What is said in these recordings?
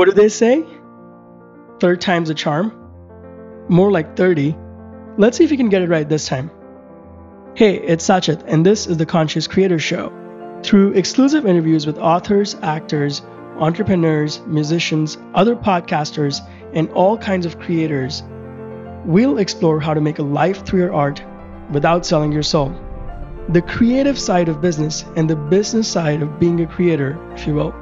What do they say? Third time's a charm? More like 30. Let's see if you can get it right this time. Hey, it's Sachit, and this is the Conscious Creator Show. Through exclusive interviews with authors, actors, entrepreneurs, musicians, other podcasters, and all kinds of creators, we'll explore how to make a life through your art without selling your soul. The creative side of business and the business side of being a creator, if you will.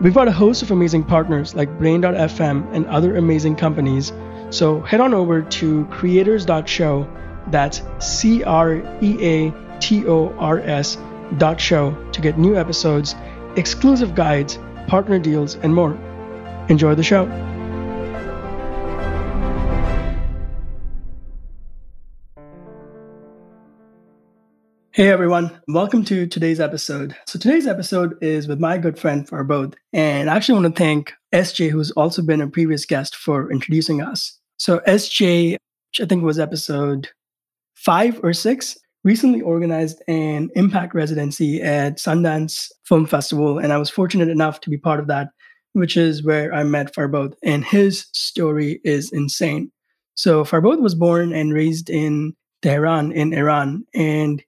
We've got a host of amazing partners like Brain.fm and other amazing companies, so head on over to creators.show, that's C R E A T O R S dot show to get new episodes, exclusive guides, partner deals, and more. Enjoy the show. Hey everyone, welcome to today's episode. So today's episode is with my good friend Farbod, and I actually want to thank SJ, who's also been a previous guest, for introducing us. So SJ, which I think was episode five or six, recently organized an impact residency at Sundance Film Festival, and I was fortunate enough to be part of that, which is where I met Farbod, and his story is insane. So Farbod was born and raised in Tehran in Iran, and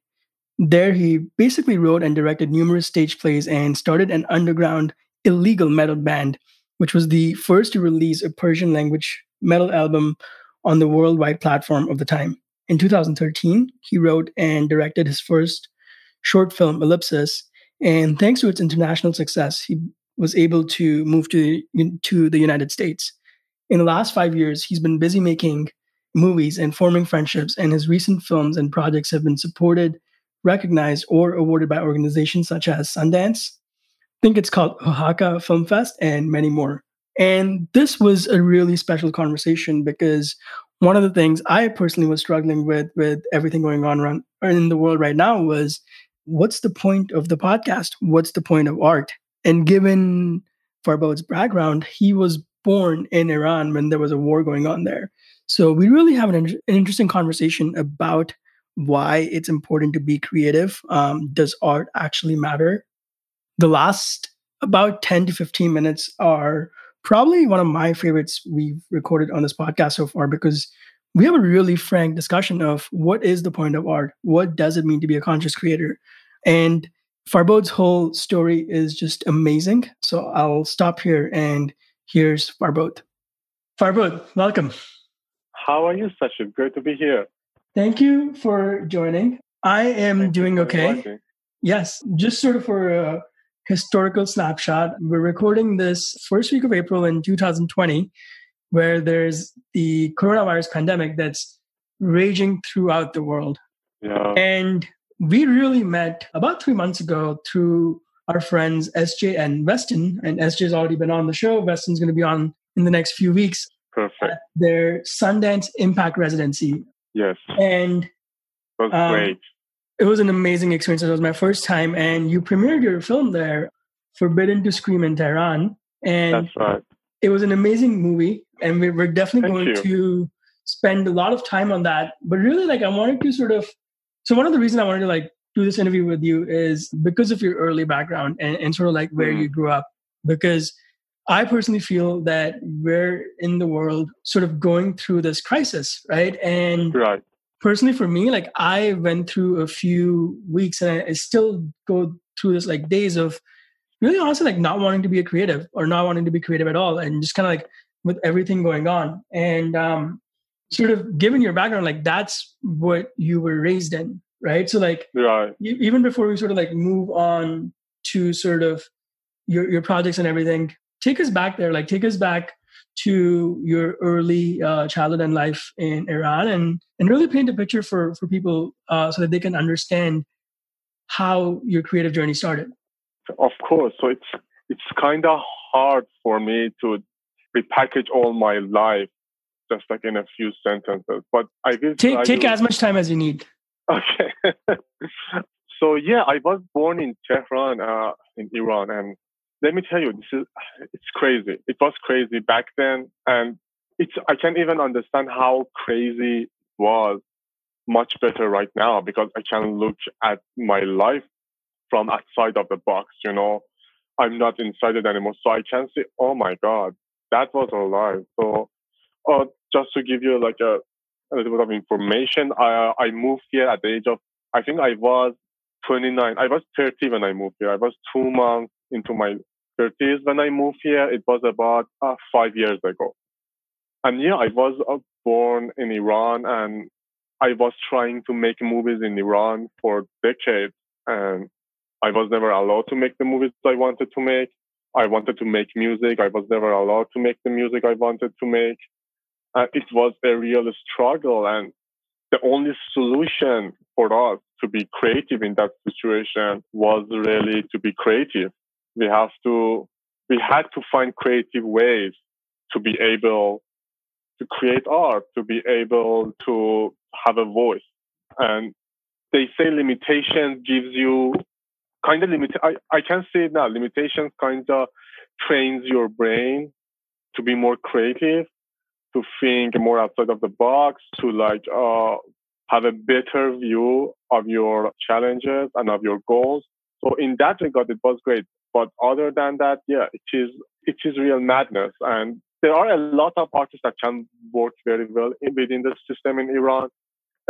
there, he basically wrote and directed numerous stage plays and started an underground illegal metal band, which was the first to release a Persian language metal album on the worldwide platform of the time. In 2013, he wrote and directed his first short film, Ellipsis, and thanks to its international success, he was able to move to, to the United States. In the last five years, he's been busy making movies and forming friendships, and his recent films and projects have been supported recognized or awarded by organizations such as Sundance. I think it's called Oaxaca Film Fest and many more. And this was a really special conversation because one of the things I personally was struggling with with everything going on around in the world right now was what's the point of the podcast? What's the point of art? And given Farbod's background, he was born in Iran when there was a war going on there. So we really have an, an interesting conversation about why it's important to be creative. Um, does art actually matter? The last about 10 to 15 minutes are probably one of my favorites we've recorded on this podcast so far because we have a really frank discussion of what is the point of art? What does it mean to be a conscious creator? And Farbod's whole story is just amazing. So I'll stop here and here's Farbod. Farbod, welcome. How are you, Sachit? Great to be here. Thank you for joining. I am Thank doing okay. Yes, just sort of for a historical snapshot, we're recording this first week of April in 2020, where there's the coronavirus pandemic that's raging throughout the world. Yeah. And we really met about three months ago through our friends SJ and Weston. And SJ's already been on the show. Weston's going to be on in the next few weeks. Perfect. Their Sundance Impact Residency. Yes. And it was um, great. It was an amazing experience. It was my first time, and you premiered your film there, Forbidden to Scream in Tehran. And that's right. It was an amazing movie, and we are definitely Thank going you. to spend a lot of time on that. But really, like, I wanted to sort of. So one of the reasons I wanted to like do this interview with you is because of your early background and, and sort of like where mm. you grew up. Because I personally feel that we're in the world sort of going through this crisis, right? And right. personally, for me, like I went through a few weeks and I still go through this like days of really honestly like not wanting to be a creative or not wanting to be creative at all and just kind of like with everything going on. And um, sort of given your background, like that's what you were raised in, right? So like right. even before we sort of like move on to sort of your, your projects and everything, take us back there like take us back to your early uh, childhood and life in iran and and really paint a picture for for people uh, so that they can understand how your creative journey started. Of course. So it's it's kind of hard for me to repackage all my life just like in a few sentences but i guess take I take as much time as you need. Okay. So yeah i was born in tehran uh, in iran and let me tell you, this is it's crazy. It was crazy back then, and it's I can't even understand how crazy it was much better right now because I can look at my life from outside of the box. You know, I'm not inside it anymore. So I can say, oh my God, that was our life. So uh, just to give you like a, a little bit of information, I, I moved here at the age of, I think I was 29. I was 30 when I moved here. I was two months into my 30s when I moved here. It was about uh, five years ago. And yeah, I was uh, born in Iran and I was trying to make movies in Iran for decades. And I was never allowed to make the movies I wanted to make. I wanted to make music. I was never allowed to make the music I wanted to make. Uh, it was a real struggle. And the only solution for us to be creative in that situation was really to be creative. We have to, we had to find creative ways to be able to create art, to be able to have a voice. And they say limitation gives you kind of limit. I, I can say now limitations kind of trains your brain to be more creative, to think more outside of the box, to like uh, have a better view of your challenges and of your goals. So in that regard, it was great. But other than that, yeah, it is it is real madness. And there are a lot of artists that can work very well within the system in Iran.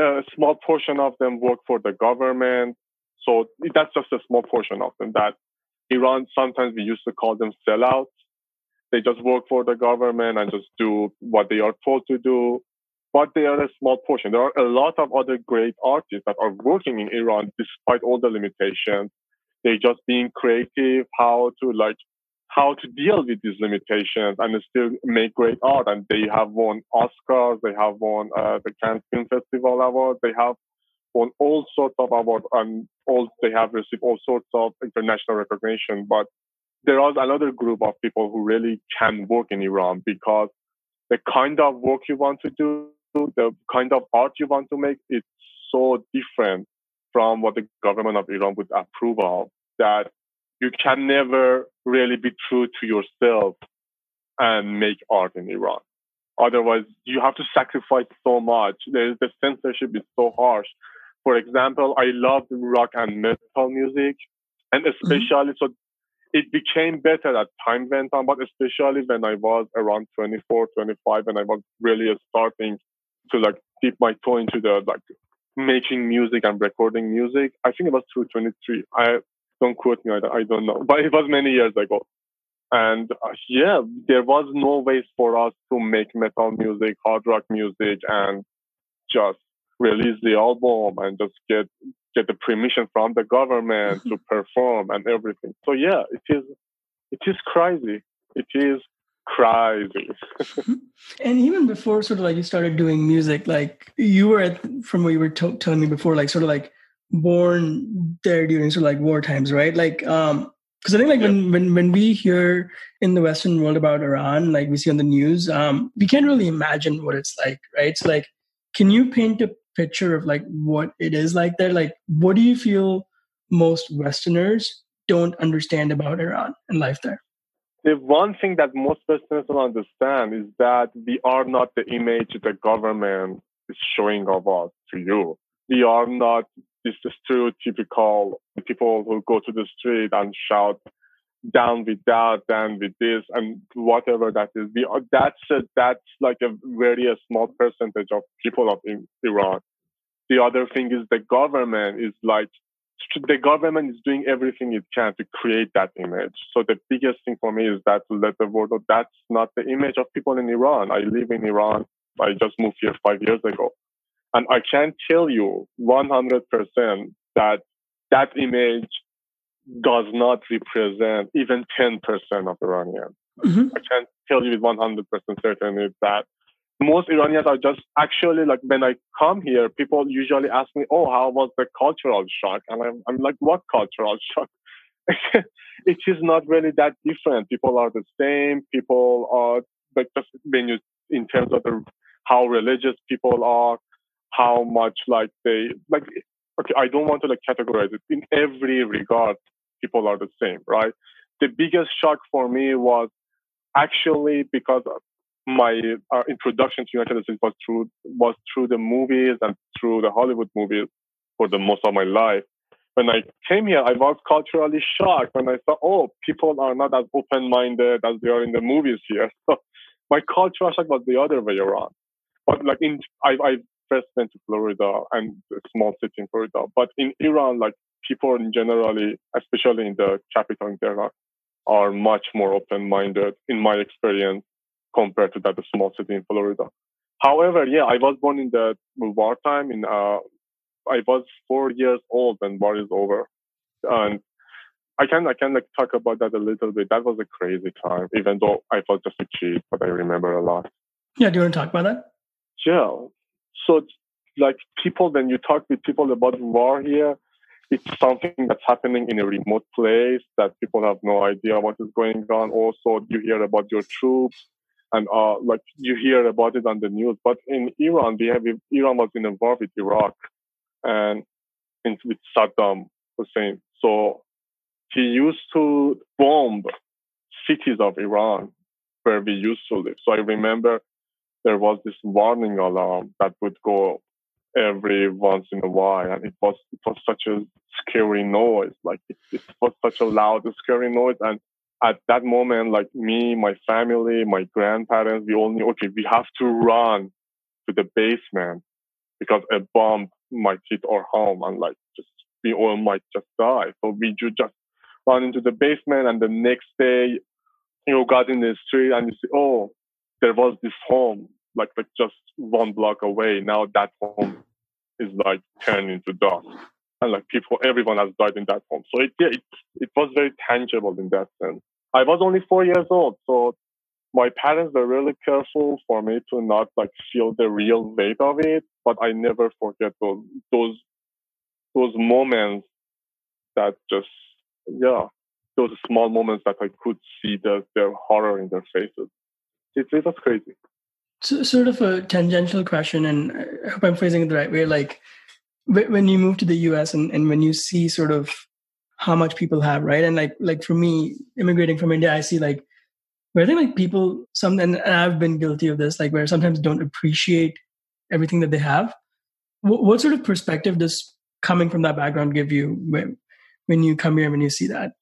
A small portion of them work for the government. So that's just a small portion of them that Iran, sometimes we used to call them sellouts. They just work for the government and just do what they are told to do. But they are a small portion. There are a lot of other great artists that are working in Iran despite all the limitations. They just being creative, how to like, how to deal with these limitations and still make great art. And they have won Oscars. They have won uh, the Cannes Film Festival Award. They have won all sorts of awards and all they have received all sorts of international recognition. But there is another group of people who really can work in Iran because the kind of work you want to do, the kind of art you want to make, it's so different from what the government of Iran would approve of that you can never really be true to yourself and make art in Iran. Otherwise, you have to sacrifice so much. There's, the censorship is so harsh for example, I loved rock and metal music, and mm-hmm. especially mm-hmm. so it became better as time went on, but especially when I was around 24, 25, and I was really starting to like dip my toe into the like making music and recording music. I think it was through 23. I don't quote me, I, I don't know, but it was many years ago. And uh, yeah, there was no ways for us to make metal music, hard rock music, and just release the album and just get get the permission from the government to perform and everything. So yeah, it is it is crazy. It is crazy. and even before sort of like you started doing music, like you were at from what you were to- telling me before, like sort of like born there during sort of like war times, right? Like um because I think like yeah. when, when when we hear in the Western world about Iran, like we see on the news, um, we can't really imagine what it's like, right? So like, can you paint a picture of like what it is like there like what do you feel most westerners don't understand about iran and life there the one thing that most westerners don't understand is that we are not the image the government is showing of us to you we are not this stereotypical people who go to the street and shout down with that, down with this, and whatever that is. We are, that's a, that's like a very a small percentage of people of in Iran. The other thing is the government is like the government is doing everything it can to create that image. So the biggest thing for me is that to let the world know that's not the image of people in Iran. I live in Iran. I just moved here five years ago. And I can tell you 100% that that image does not represent even 10% of Iranians. Mm-hmm. I can tell you with 100% certainty that most Iranians are just actually like when I come here, people usually ask me, "Oh, how was the cultural shock?" And I'm, I'm like, "What cultural shock?" it is not really that different. People are the same. People are like just when you in terms of the, how religious people are, how much like they like. Okay, I don't want to like categorize it in every regard people are the same, right? The biggest shock for me was actually because my uh, introduction to United States was through was through the movies and through the Hollywood movies for the most of my life. when I came here, I was culturally shocked when I saw, oh, people are not as open minded as they are in the movies here. So my cultural shock was the other way around. But like in, I, I first went to Florida and a small city in Florida. But in Iran, like people in generally, especially in the capital in Tehran, are much more open minded in my experience compared to that the small city in Florida. However, yeah, I was born in the wartime. In uh, I was four years old when war is over, and I can I can like talk about that a little bit. That was a crazy time, even though I was just a kid, but I remember a lot. Yeah, do you want to talk about that? Yeah. So, like people, when you talk with people about war here, it's something that's happening in a remote place that people have no idea what is going on. Also, you hear about your troops and uh, like you hear about it on the news. But in Iran, we have Iran was in a war with Iraq and in, with Saddam Hussein. So he used to bomb cities of Iran where we used to live. So I remember there was this warning alarm that would go every once in a while, and it was it was such a scary noise. Like it, it was such a loud, scary noise, and at that moment, like me, my family, my grandparents, we all knew, okay, we have to run to the basement because a bomb might hit our home and like just we all might just die. So we just run into the basement and the next day you got in the street and you see, oh, there was this home like like just one block away. Now that home is like turned into dust. And like people, everyone has died in that home. So it, yeah, it, it was very tangible in that sense. I was only four years old, so my parents were really careful for me to not like feel the real weight of it. But I never forget those those those moments that just yeah those small moments that I could see the their horror in their faces. It, it was crazy. So, sort of a tangential question, and I hope I'm phrasing it the right way. Like when you move to the U.S. and, and when you see sort of how much people have, right? And like like for me, immigrating from India, I see like where I think like people some and I've been guilty of this, like where sometimes don't appreciate everything that they have. What, what sort of perspective does coming from that background give you when when you come here when you see that?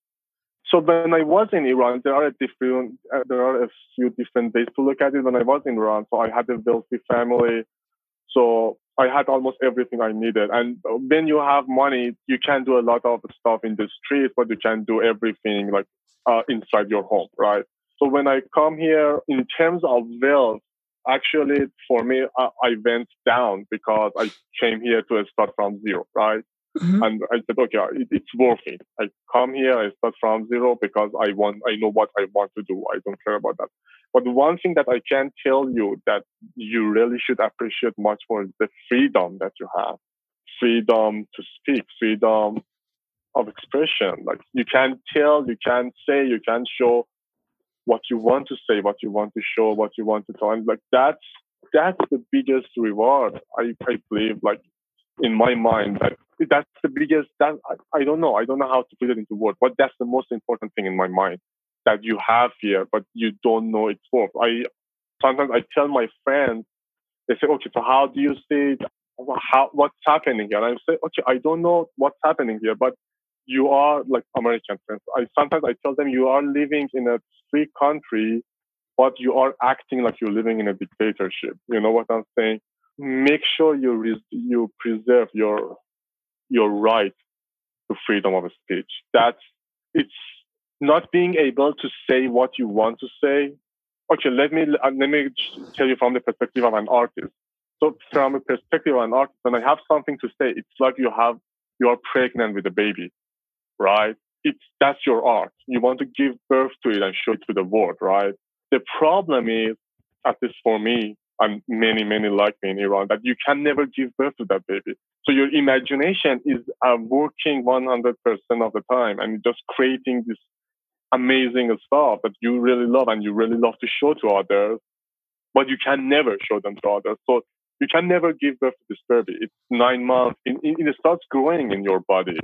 So when I was in Iran, there are a different uh, there are a few different ways to look at it. When I was in Iran, so I had a wealthy family, so I had almost everything I needed. And when you have money, you can do a lot of stuff in the street, but you can do everything like uh, inside your home, right? So when I come here, in terms of wealth, actually for me, I, I went down because I came here to start from zero, right? Mm-hmm. And I said, okay, it, it's worth it. I come here, I start from zero because I want, I know what I want to do. I don't care about that. But the one thing that I can tell you that you really should appreciate much more is the freedom that you have. Freedom to speak, freedom of expression. Like you can tell, you can say, you can show what you want to say, what you want to show, what you want to tell. And like that's that's the biggest reward. I, I believe like in my mind that that's the biggest that I, don't know. I don't know how to put it into words but that's the most important thing in my mind that you have here but you don't know its worth i sometimes i tell my friends they say okay so how do you see it? how what's happening here? And i say okay i don't know what's happening here but you are like american friends. I sometimes i tell them you are living in a free country but you are acting like you're living in a dictatorship. You know what i'm saying make sure you you preserve your your right to freedom of speech. That's it's not being able to say what you want to say. Okay, let me uh, let me tell you from the perspective of an artist. So from a perspective of an artist, when I have something to say, it's like you have you are pregnant with a baby, right? It's that's your art. You want to give birth to it and show it to the world, right? The problem is, at least for me, and many, many like me in Iran, that you can never give birth to that baby. So your imagination is uh, working 100% of the time and just creating this amazing stuff that you really love and you really love to show to others, but you can never show them to others. So you can never give birth to this baby. It's nine months. It, it starts growing in your body.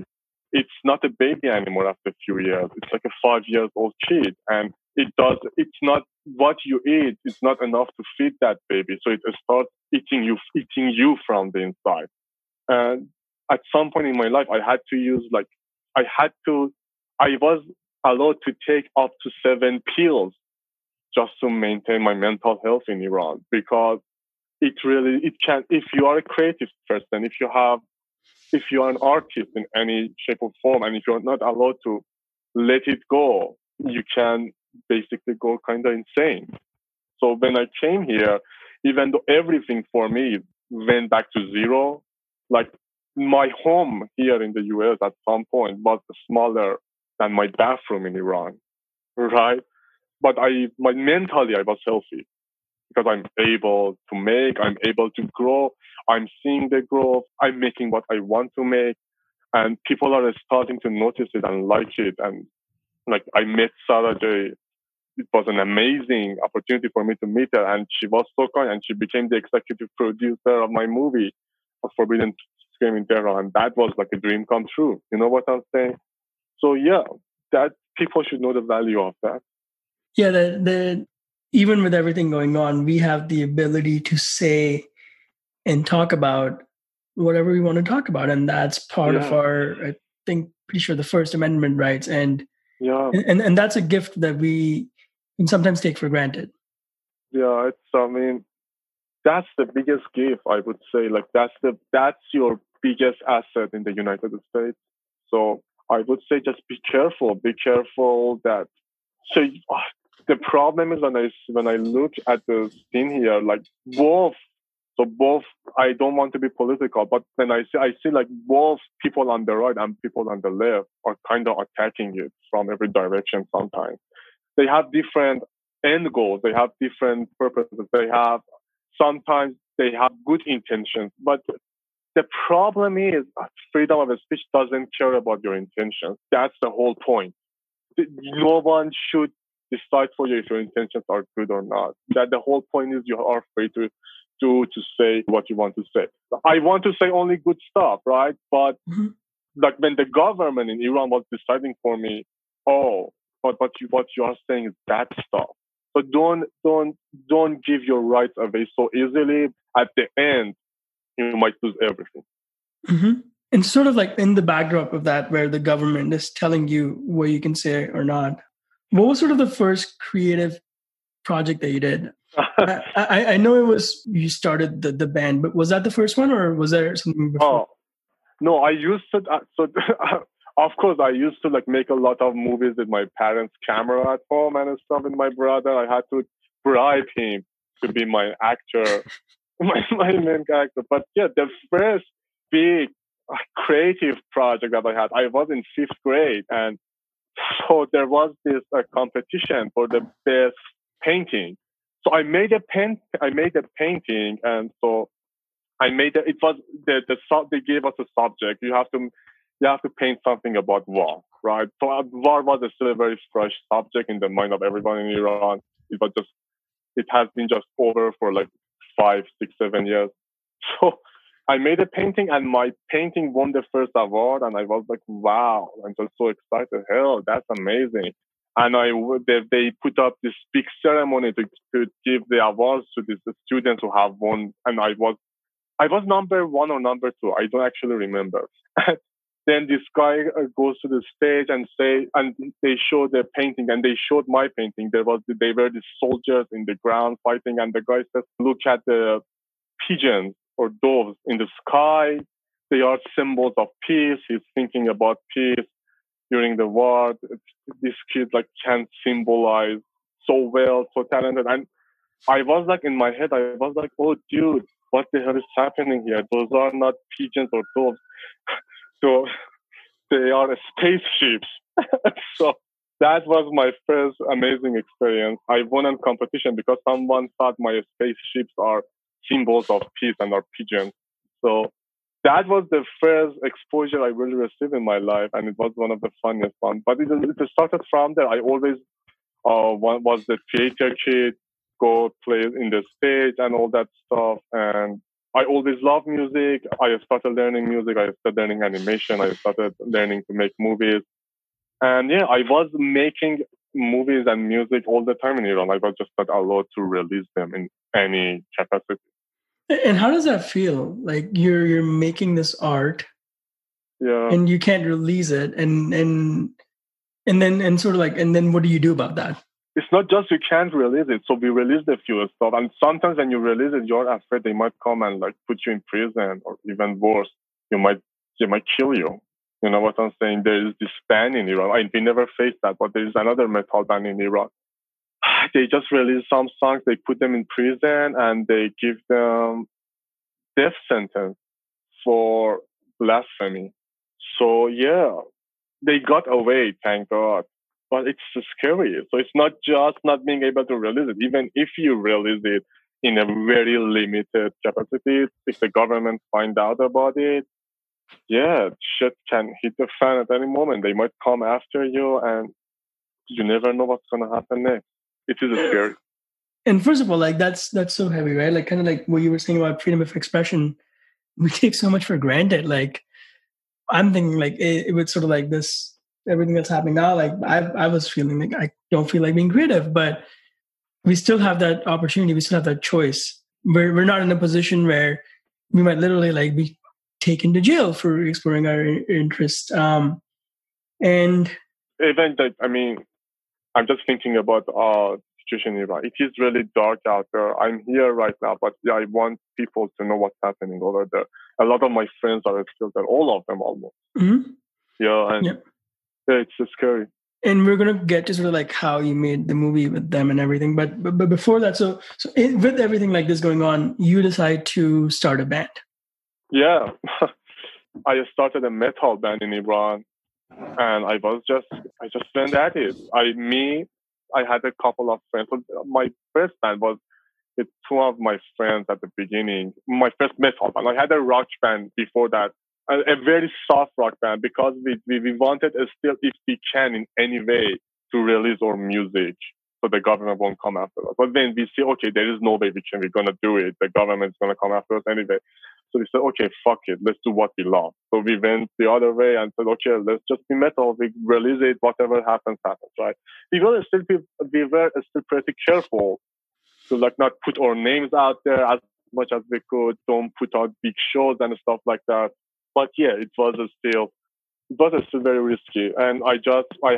It's not a baby anymore after a few years. It's like a five years old kid. And it does it's not what you eat it's not enough to feed that baby. So it starts eating you eating you from the inside. And at some point in my life, I had to use like, I had to, I was allowed to take up to seven pills just to maintain my mental health in Iran because it really, it can, if you are a creative person, if you have, if you are an artist in any shape or form, and if you're not allowed to let it go, you can basically go kind of insane. So when I came here, even though everything for me went back to zero, like my home here in the US at some point was smaller than my bathroom in Iran, right? But I, my mentally, I was healthy because I'm able to make, I'm able to grow, I'm seeing the growth, I'm making what I want to make, and people are starting to notice it and like it. And like I met Sarah J it was an amazing opportunity for me to meet her. And she was so kind and she became the executive producer of my movie, Forbidden Scream in Tehran. And that was like a dream come true. You know what I'm saying? So yeah, that people should know the value of that. Yeah, the, the even with everything going on, we have the ability to say and talk about whatever we want to talk about. And that's part yeah. of our, I think, pretty sure the First Amendment rights. And yeah. And, and that's a gift that we can sometimes take for granted. Yeah, it's I mean that's the biggest gift I would say. Like that's the that's your biggest asset in the United States. So I would say just be careful. Be careful that so uh, the problem is when I when I look at the scene here, like both so both I don't want to be political, but then I see I see like both people on the right and people on the left are kind of attacking it from every direction sometimes they have different end goals. They have different purposes. They have sometimes they have good intentions, but the problem is freedom of speech doesn't care about your intentions. That's the whole point. No one should decide for you if your intentions are good or not. That the whole point is you are free to do to say what you want to say. I want to say only good stuff, right? But mm-hmm. like when the government in Iran was deciding for me, oh, but what you what you are saying is bad stuff. So don't don't don't give your rights away so easily. At the end, you might lose everything. Mm-hmm. And sort of like in the backdrop of that, where the government is telling you what you can say or not. What was sort of the first creative project that you did? I, I, I, know it was you started the, the band, but was that the first one, or was there something before? Oh, no, I used to. Uh, so of course, I used to like make a lot of movies with my parents' camera at home and stuff. with my brother, I had to bribe him to be my actor, my, my main character. But yeah, the first big uh, creative project that I had, I was in fifth grade, and so there was this uh, competition for the best painting. So I made a pen, I made a painting, and so I made it. It was the the they gave us a subject. You have to you have to paint something about war, right? So uh, war was still a very fresh subject in the mind of everyone in Iran. It was just, it has been just over for like five, six, seven years. So I made a painting and my painting won the first award and I was like, wow, I'm just so excited. Hell, that's amazing. And I, they, they put up this big ceremony to, to give the awards to these students who have won. And I was, I was number one or number two. I don't actually remember. then this guy uh, goes to the stage and say, and they show the painting, and they showed my painting. There was, they were the soldiers in the ground fighting, and the guy says, "Look at the pigeons or doves in the sky. They are symbols of peace." He's thinking about peace during the war. This kid like can symbolize so well, so talented, and I was like in my head, I was like, "Oh, dude." What the hell is happening here? Those are not pigeons or doves. So they are spaceships. so that was my first amazing experience. I won a competition because someone thought my spaceships are symbols of peace and are pigeons. So that was the first exposure I really received in my life, and it was one of the funniest ones. But it, it started from there. I always uh, was the theater kid, go play in the stage and all that stuff. And I always loved music. I started learning music. I started learning animation. I started learning to make movies. And yeah, I was making movies and music all the time in Iran. I was just not allowed to release them in any capacity. And how does that feel? Like you're you're making this art Yeah. And you can't release it. And and and then and sort of like and then what do you do about that? It's not just you can't release it. So we released a few stuff. And sometimes when you release it, you're afraid they might come and like put you in prison or even worse, you might they might kill you. You know what I'm saying? There is this ban in Iran. I, we never faced that, but there is another metal ban in Iran. They just release some songs, they put them in prison, and they give them death sentence for blasphemy. So yeah, they got away, thank God. But it's scary. So it's not just not being able to release it. Even if you release it in a very limited capacity, if the government find out about it, yeah, shit can hit the fan at any moment. They might come after you, and you never know what's gonna happen next. It is scary. And first of all, like that's that's so heavy, right? Like kind of like what you were saying about freedom of expression. We take so much for granted. Like I'm thinking, like it, it was sort of like this everything that's happening now. Like I I was feeling like I don't feel like being creative, but we still have that opportunity. We still have that choice. We're we're not in a position where we might literally like be taken to jail for exploring our interest. Um, and even that, I mean, I'm just thinking about our situation in Iran. It is really dark out there. I'm here right now, but yeah, I want people to know what's happening over there. A lot of my friends are still there, all of them almost. Mm-hmm. Yeah, and yeah. Yeah, it's just scary. And we're gonna get to sort of like how you made the movie with them and everything, but but, but before that, so so with everything like this going on, you decide to start a band. Yeah, I started a metal band in Iran, and I was just I just went at it. I me I had a couple of friends. My first band was with two of my friends at the beginning. My first metal band. I had a rock band before that, a, a very soft rock band because we, we we wanted still if we can in any way to release our music so the government won't come after us. But then we see, okay, there is no way we can, we're going to do it. The government's going to come after us anyway. So we said, okay, fuck it. Let's do what we love. So we went the other way and said, okay, let's just be metal. We release it. Whatever happens, happens, right? We were still, we were still pretty careful to like not put our names out there as much as we could. Don't put out big shows and stuff like that. But yeah, it was still it was still very risky. And I just I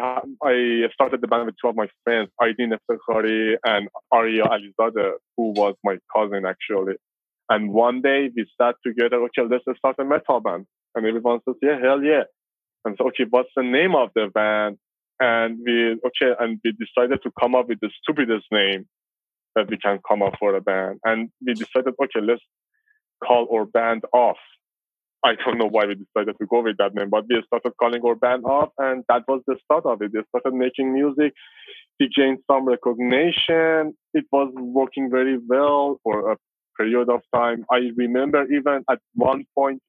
I started the band with two of my friends, Aydin Eftekhari and Arya Alizadeh, who was my cousin actually. And one day we sat together, okay, let's start a metal band. And everyone says, yeah, hell yeah. And so, okay, what's the name of the band? And we, okay, and we decided to come up with the stupidest name that we can come up for a band. And we decided, okay, let's call our band off. I don't know why we decided to go with that name, but we started calling our band off, and that was the start of it. We started making music. We gained some recognition. It was working very well for a period of time. I remember even at one point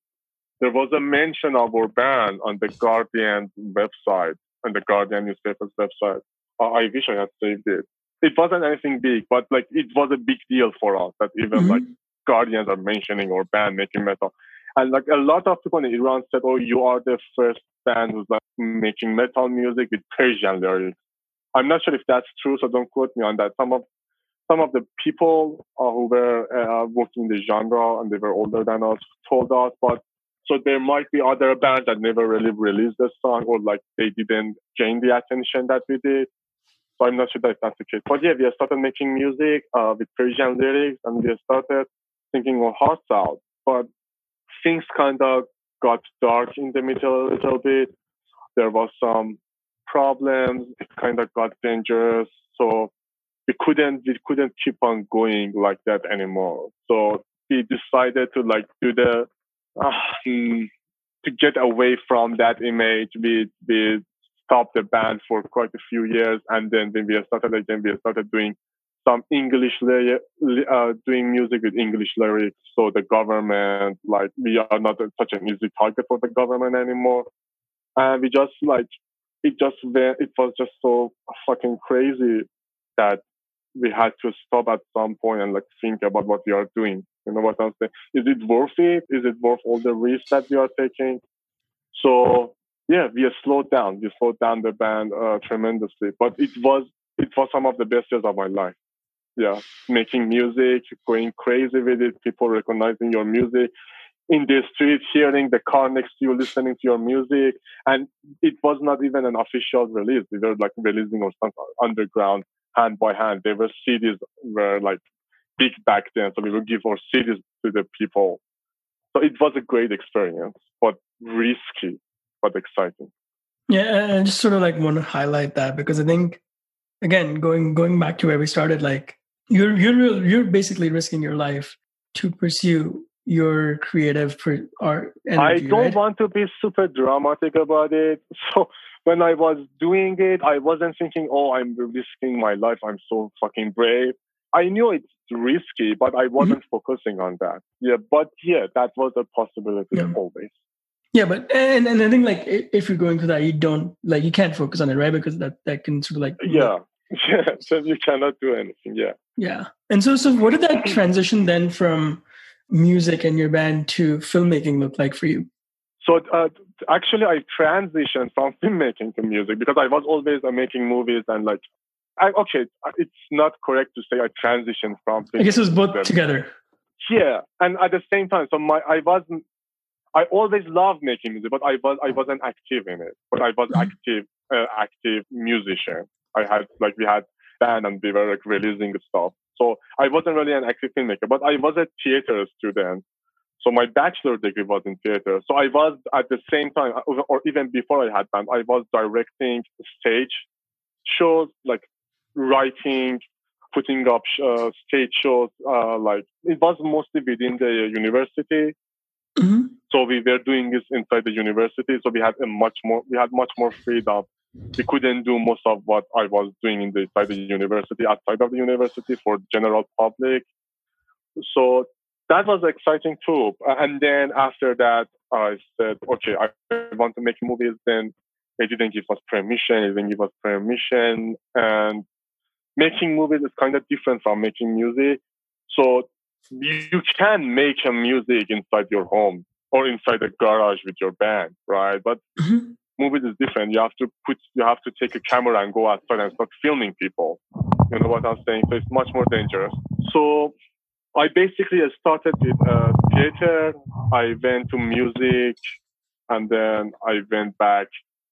there was a mention of our band on the Guardian website, on the Guardian newspaper's website. Uh, I wish I had saved it. It wasn't anything big, but like it was a big deal for us that even mm-hmm. like Guardians are mentioning our band making metal. And like a lot of people in Iran said, "Oh, you are the first band who's like making metal music with Persian lyrics." I'm not sure if that's true, so don't quote me on that. Some of some of the people uh, who were uh, working in the genre and they were older than us told us, but so there might be other bands that never really released the song or like they didn't gain the attention that we did. So I'm not sure that that's the case. But yeah, we started making music uh, with Persian lyrics and we started thinking of out. But things kind of got dark in the middle a little bit. There was some problems. It kind of got dangerous. So we couldn't we couldn't keep on going like that anymore. So we decided to like do the uh, to get away from that image. We we stopped the band for quite a few years, and then when we started again, we started doing some English uh, doing music with English lyrics. So the government, like, we are not such an easy target for the government anymore. And we just like it just it was just so fucking crazy that we had to stop at some point and like think about what we are doing. You know what I'm saying? Is it worth it? Is it worth all the risks that we are taking? So yeah, we slowed down. We slowed down the band uh, tremendously, but it was it was some of the best years of my life. Yeah, making music, going crazy with it, people recognizing your music. in the street, hearing the car next to you, listening to your music. And it was not even an official release. We were like releasing or something underground, hand by hand. They were CDs were like big back then. So we would give our CDs to the people. So it was a great experience, but risky, but exciting. Yeah, I just sort of like want to highlight that because I think, again, going going back to where we started, like you're you're you're basically risking your life to pursue your creative art. Energy, I don't right? want to be super dramatic about it. So when I was doing it, I wasn't thinking, "Oh, I'm risking my life. I'm so fucking brave." I knew it's risky, but I wasn't mm-hmm. focusing on that. Yeah, but yeah, that was a possibility yeah. always. Yeah, but and and I think like if you're going to that, you don't like you can't focus on it, right? Because that that can sort of like yeah, yeah. So you cannot do anything. Yeah. Yeah, and so so what did that transition then from music and your band to filmmaking look like for you? So uh, actually, I transitioned from filmmaking to music because I was always uh, making movies and like, I, okay, it's not correct to say I transitioned from. I guess it was both together. Yeah, and at the same time, so my I wasn't I always loved making music, but I was I wasn't active in it. But I was mm-hmm. active uh, active musician. I had like we had band and we were like releasing stuff. So I wasn't really an active filmmaker, but I was a theater student. So my bachelor degree was in theater. So I was at the same time, or even before I had band, I was directing stage shows, like writing, putting up uh, stage shows. Uh, like it was mostly within the university. Mm-hmm. So we were doing this inside the university. So we had a much more, we had much more freedom. We couldn't do most of what I was doing in the, inside the university, outside of the university for the general public. So that was exciting too. And then after that, I said, okay, I want to make movies. Then they didn't give us permission. They didn't give us permission. And making movies is kind of different from making music. So you can make a music inside your home or inside a garage with your band, right? But mm-hmm. Movies is different. You have to put, you have to take a camera and go outside and start filming people. You know what I'm saying? So it's much more dangerous. So I basically started with uh, theater. I went to music, and then I went back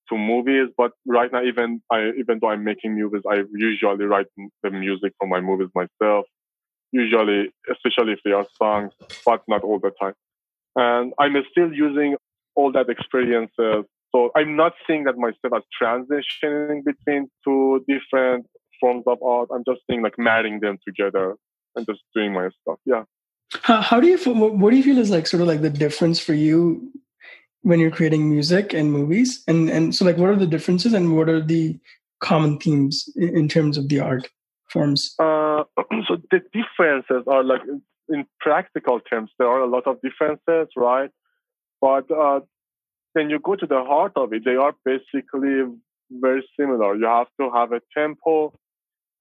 to movies. But right now, even I, even though I'm making movies, I usually write the music for my movies myself usually, especially if they are songs, but not all the time. And I'm still using all that experiences. So I'm not seeing that myself as transitioning between two different forms of art. I'm just seeing like marrying them together and just doing my stuff. Yeah. How, how do you feel, what do you feel is like sort of like the difference for you when you're creating music and movies? And and so like what are the differences and what are the common themes in, in terms of the art? forms? Uh, so the differences are like in practical terms, there are a lot of differences, right? But uh, when you go to the heart of it, they are basically very similar. You have to have a tempo.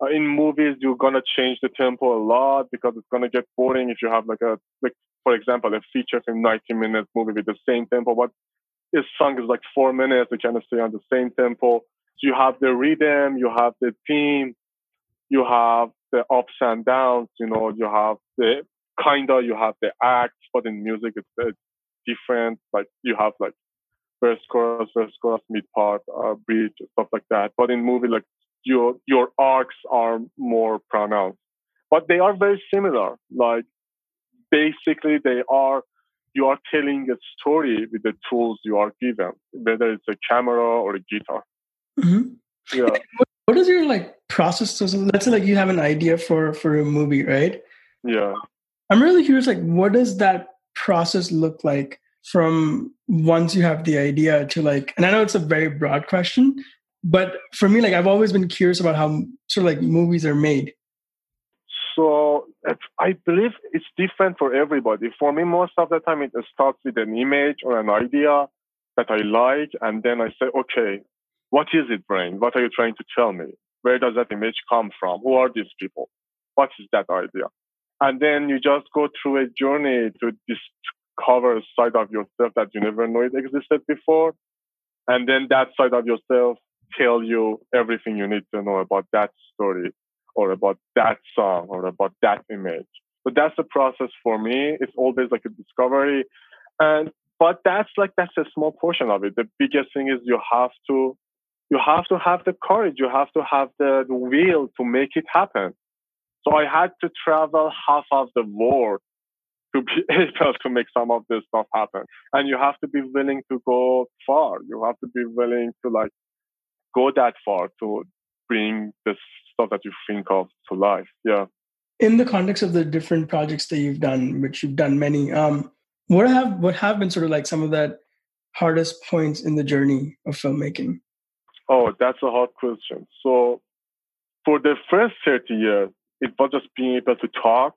Uh, in movies, you're gonna change the tempo a lot because it's gonna get boring if you have like a like for example a feature film 90 minutes movie with the same tempo, but this song is like four minutes. You cannot stay on the same tempo. So you have the rhythm, you have the theme, you have the ups and downs, you know, you have the kind of, you have the acts, but in music it's, it's different. Like you have like verse, chorus, verse, chorus, mid part, uh, bridge, stuff like that. But in movie, like your, your arcs are more pronounced, but they are very similar. Like basically they are, you are telling a story with the tools you are given, whether it's a camera or a guitar. Mm-hmm. Yeah. What is your like process? So let's say like you have an idea for for a movie, right? Yeah. I'm really curious. Like, what does that process look like from once you have the idea to like? And I know it's a very broad question, but for me, like, I've always been curious about how sort of like movies are made. So I believe it's different for everybody. For me, most of the time, it starts with an image or an idea that I like, and then I say, okay, what is it, brain? What are you trying to tell me? Where does that image come from? Who are these people? What is that idea? And then you just go through a journey to discover a side of yourself that you never knew it existed before. And then that side of yourself tell you everything you need to know about that story or about that song or about that image. So that's the process for me. It's always like a discovery. And but that's like that's a small portion of it. The biggest thing is you have to you have to have the courage, you have to have the, the will to make it happen. So I had to travel half of the world to be able to make some of this stuff happen. And you have to be willing to go far. You have to be willing to like go that far to bring this stuff that you think of to life. Yeah. In the context of the different projects that you've done, which you've done many, um, what have what have been sort of like some of that hardest points in the journey of filmmaking? Oh, that's a hard question. So for the first 30 years, it was just being able to talk,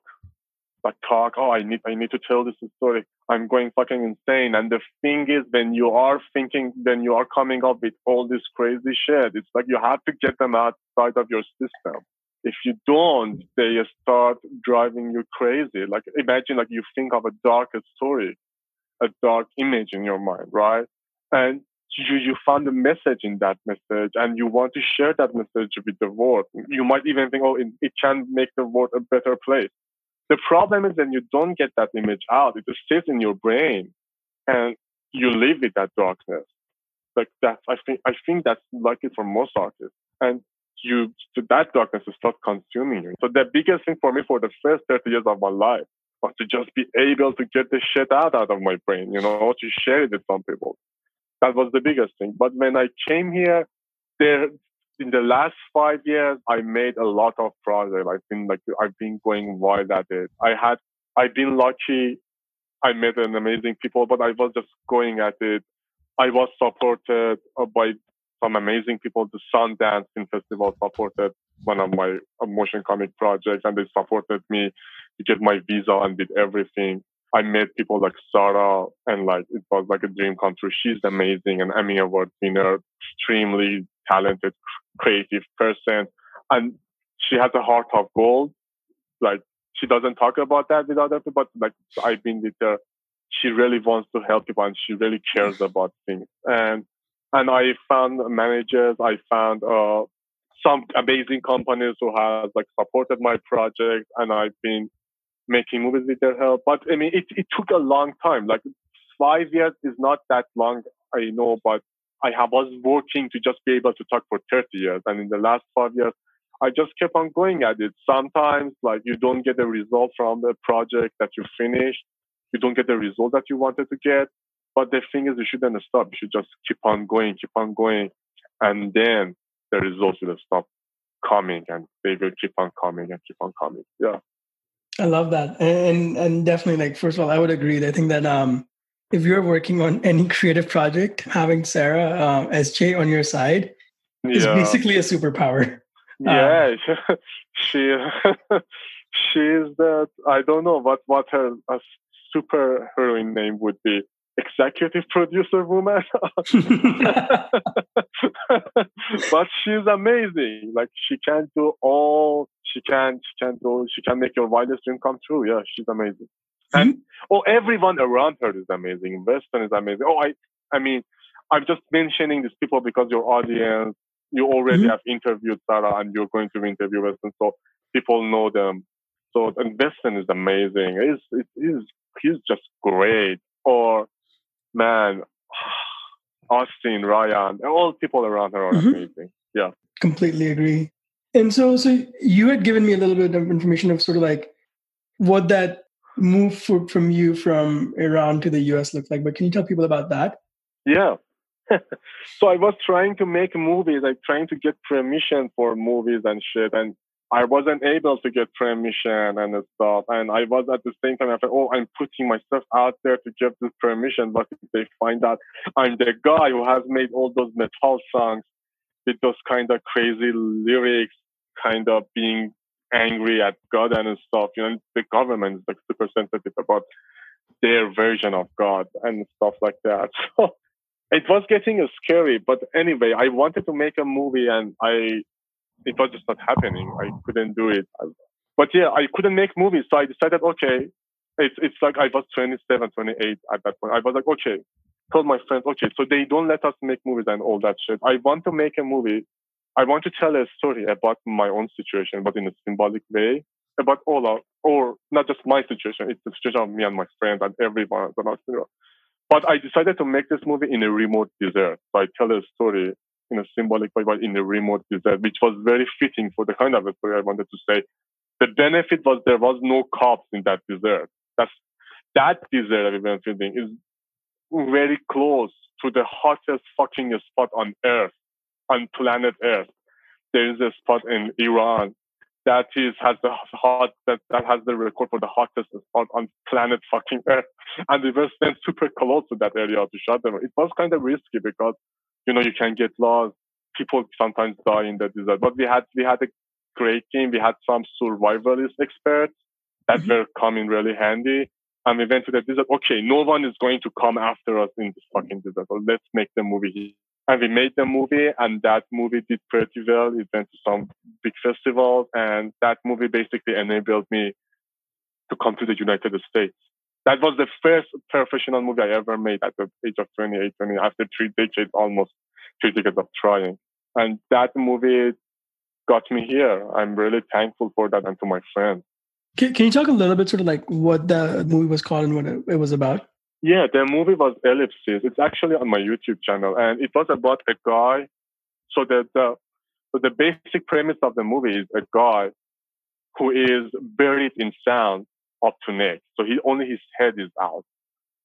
like talk, oh, I need, I need to tell this story. I'm going fucking insane. And the thing is, when you are thinking, when you are coming up with all this crazy shit, it's like you have to get them outside of your system. If you don't, they start driving you crazy. Like imagine like you think of a dark story, a dark image in your mind, right? And you, you found a message in that message and you want to share that message with the world. You might even think, oh, it, it can make the world a better place. The problem is when you don't get that image out, it just sits in your brain and you live with that darkness. Like that, I think, I think that's lucky for most artists. And you, so that darkness will start consuming you. So the biggest thing for me for the first 30 years of my life was to just be able to get the shit out, out of my brain, you know, to share it with some people. That was the biggest thing. But when I came here, there in the last five years, I made a lot of projects. I've been like I've been going wild at it. I had I've been lucky. I met an amazing people, but I was just going at it. I was supported uh, by some amazing people. The Sundance Film Festival supported one of my uh, motion comic projects, and they supported me to get my visa and did everything. I met people like Sarah, and like it was like a dream come true. She's amazing, an Emmy Award winner, extremely talented, creative person, and she has a heart of gold. Like she doesn't talk about that with other people, but like I've been with her. She really wants to help people, and she really cares about things. And and I found managers. I found uh, some amazing companies who have like supported my project, and I've been making movies with their help. But I mean, it, it took a long time. Like five years is not that long, I know, but I have, was working to just be able to talk for 30 years. And in the last five years, I just kept on going at it. Sometimes, like, you don't get the result from the project that you finished. You don't get the result that you wanted to get. But the thing is, you shouldn't stop. You should just keep on going, keep on going. And then the results will stop coming and they will keep on coming and keep on coming. Yeah. I love that, and and definitely like first of all, I would agree. I think that um, if you're working on any creative project, having Sarah um, SJ on your side yeah. is basically a superpower. Yeah, um, she is that. I don't know what what her super heroine name would be executive producer woman. but she's amazing. Like she can do all she can she can do she can make your wildest dream come true. Yeah, she's amazing. Mm-hmm. Oh everyone around her is amazing. Weston is amazing. Oh I I mean I'm just mentioning these people because your audience you already mm-hmm. have interviewed Sarah and you're going to interview Weston, so people know them. So and Weston is amazing. He's he's he's just great. Or man, Austin, Ryan, all people around her are mm-hmm. amazing. Yeah. Completely agree. And so, so you had given me a little bit of information of sort of like what that move from you from Iran to the US looked like. But can you tell people about that? Yeah. so I was trying to make movies, like trying to get permission for movies and shit. And I wasn't able to get permission and stuff. And I was at the same time after, oh, I'm putting myself out there to get this permission. But if they find out I'm the guy who has made all those metal songs with those kind of crazy lyrics, kind of being angry at God and stuff, you know, the government is like super sensitive about their version of God and stuff like that. So it was getting scary. But anyway, I wanted to make a movie and I it was just not happening. I couldn't do it. But yeah, I couldn't make movies. So I decided, okay, it's, it's like I was 27, 28 at that point. I was like, okay, told my friends, okay, so they don't let us make movies and all that shit. I want to make a movie. I want to tell a story about my own situation, but in a symbolic way, about all of, or not just my situation, it's the situation of me and my friends and everyone. But I decided to make this movie in a remote desert. So I tell a story in a symbolic way, but in a remote desert, which was very fitting for the kind of a story I wanted to say. The benefit was there was no cops in that desert. That's that desert I've been feeling is very close to the hottest fucking spot on Earth, on planet Earth. There is a spot in Iran that is has the hot that, that has the record for the hottest spot on planet fucking Earth, and we were staying super close to that area to shut them. It was kind of risky because you know you can get lost. People sometimes die in the desert, but we had we had a great team. We had some survivalist experts that mm-hmm. were coming really handy. And we went to the desert. Okay, no one is going to come after us in this fucking desert. So let's make the movie and we made the movie and that movie did pretty well. It went to some big festivals and that movie basically enabled me to come to the united states. That was the first professional movie i ever made at the age of 28 20 after three decades almost three decades of trying. And that movie got me here. I'm really thankful for that and to my friends. Can, can you talk a little bit sort of like what the movie was called and what it, it was about yeah, the movie was Ellipsis. It's actually on my YouTube channel, and it was about a guy. So the the so the basic premise of the movie is a guy who is buried in sand up to neck. So he only his head is out,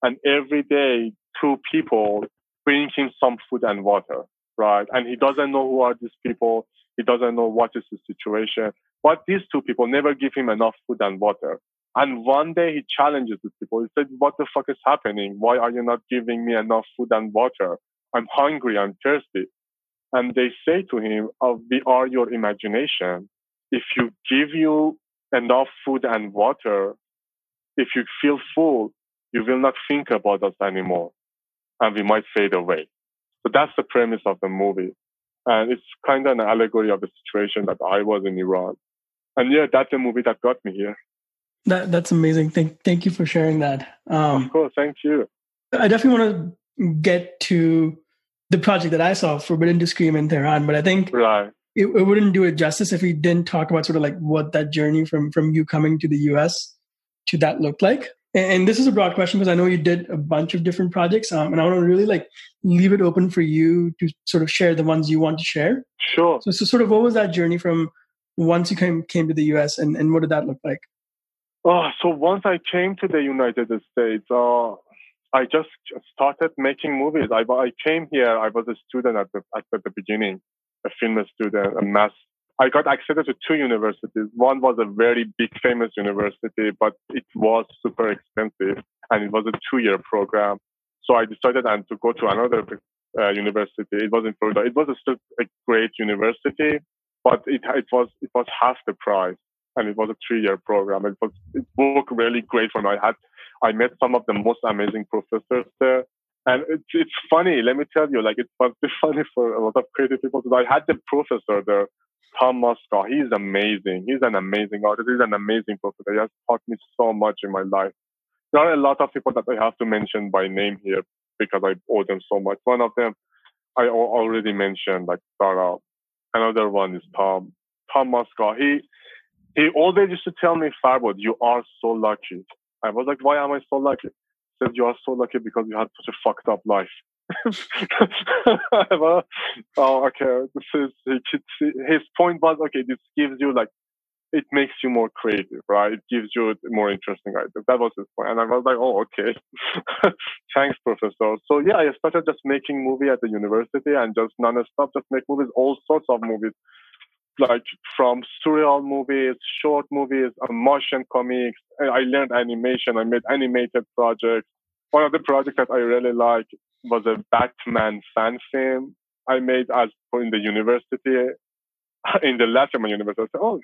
and every day two people bring him some food and water, right? And he doesn't know who are these people. He doesn't know what is the situation. But these two people never give him enough food and water. And one day he challenges the people. He said, What the fuck is happening? Why are you not giving me enough food and water? I'm hungry. I'm thirsty. And they say to him, oh, We are your imagination. If you give you enough food and water, if you feel full, you will not think about us anymore. And we might fade away. So that's the premise of the movie. And it's kind of an allegory of the situation that I was in Iran. And yeah, that's the movie that got me here. That that's amazing. Thank thank you for sharing that. Um, of course, thank you. I definitely want to get to the project that I saw, Forbidden to Scream in Tehran, but I think right. it, it wouldn't do it justice if we didn't talk about sort of like what that journey from from you coming to the US to that looked like. And, and this is a broad question because I know you did a bunch of different projects, um, and I want to really like leave it open for you to sort of share the ones you want to share. Sure. So, so sort of what was that journey from once you came came to the US, and and what did that look like? Oh, so once I came to the United States, uh, I just started making movies. I, I came here. I was a student at the at the beginning, a film student, a mass. I got accepted to two universities. One was a very big, famous university, but it was super expensive, and it was a two-year program. So I decided and to go to another uh, university. It was in Florida. It was a, a great university, but it it was it was half the price and it was a three-year program. It was it worked really great for me. I had I met some of the most amazing professors there, and it's it's funny. Let me tell you, like it was funny for a lot of creative people. I had the professor there, Tom Moscow. He's amazing. He's an amazing artist. He's an amazing professor. He has taught me so much in my life. There are a lot of people that I have to mention by name here because I owe them so much. One of them I already mentioned, like Sarah. Another one is Tom. Tom Moscow. He he always used to tell me, Farbod, you are so lucky. I was like, why am I so lucky? He said, you are so lucky because you had such a fucked up life. oh, okay. This is his point was okay. This gives you like it makes you more creative, right? It gives you more interesting ideas. That was his point. and I was like, oh, okay. Thanks, professor. So yeah, I started just making movie at the university and just non-stop, just make movies, all sorts of movies like from surreal movies, short movies, uh, motion comics. I learned animation. I made animated projects. One of the projects that I really like was a Batman fan film I made as in the university, in the Latin university. I said, oh,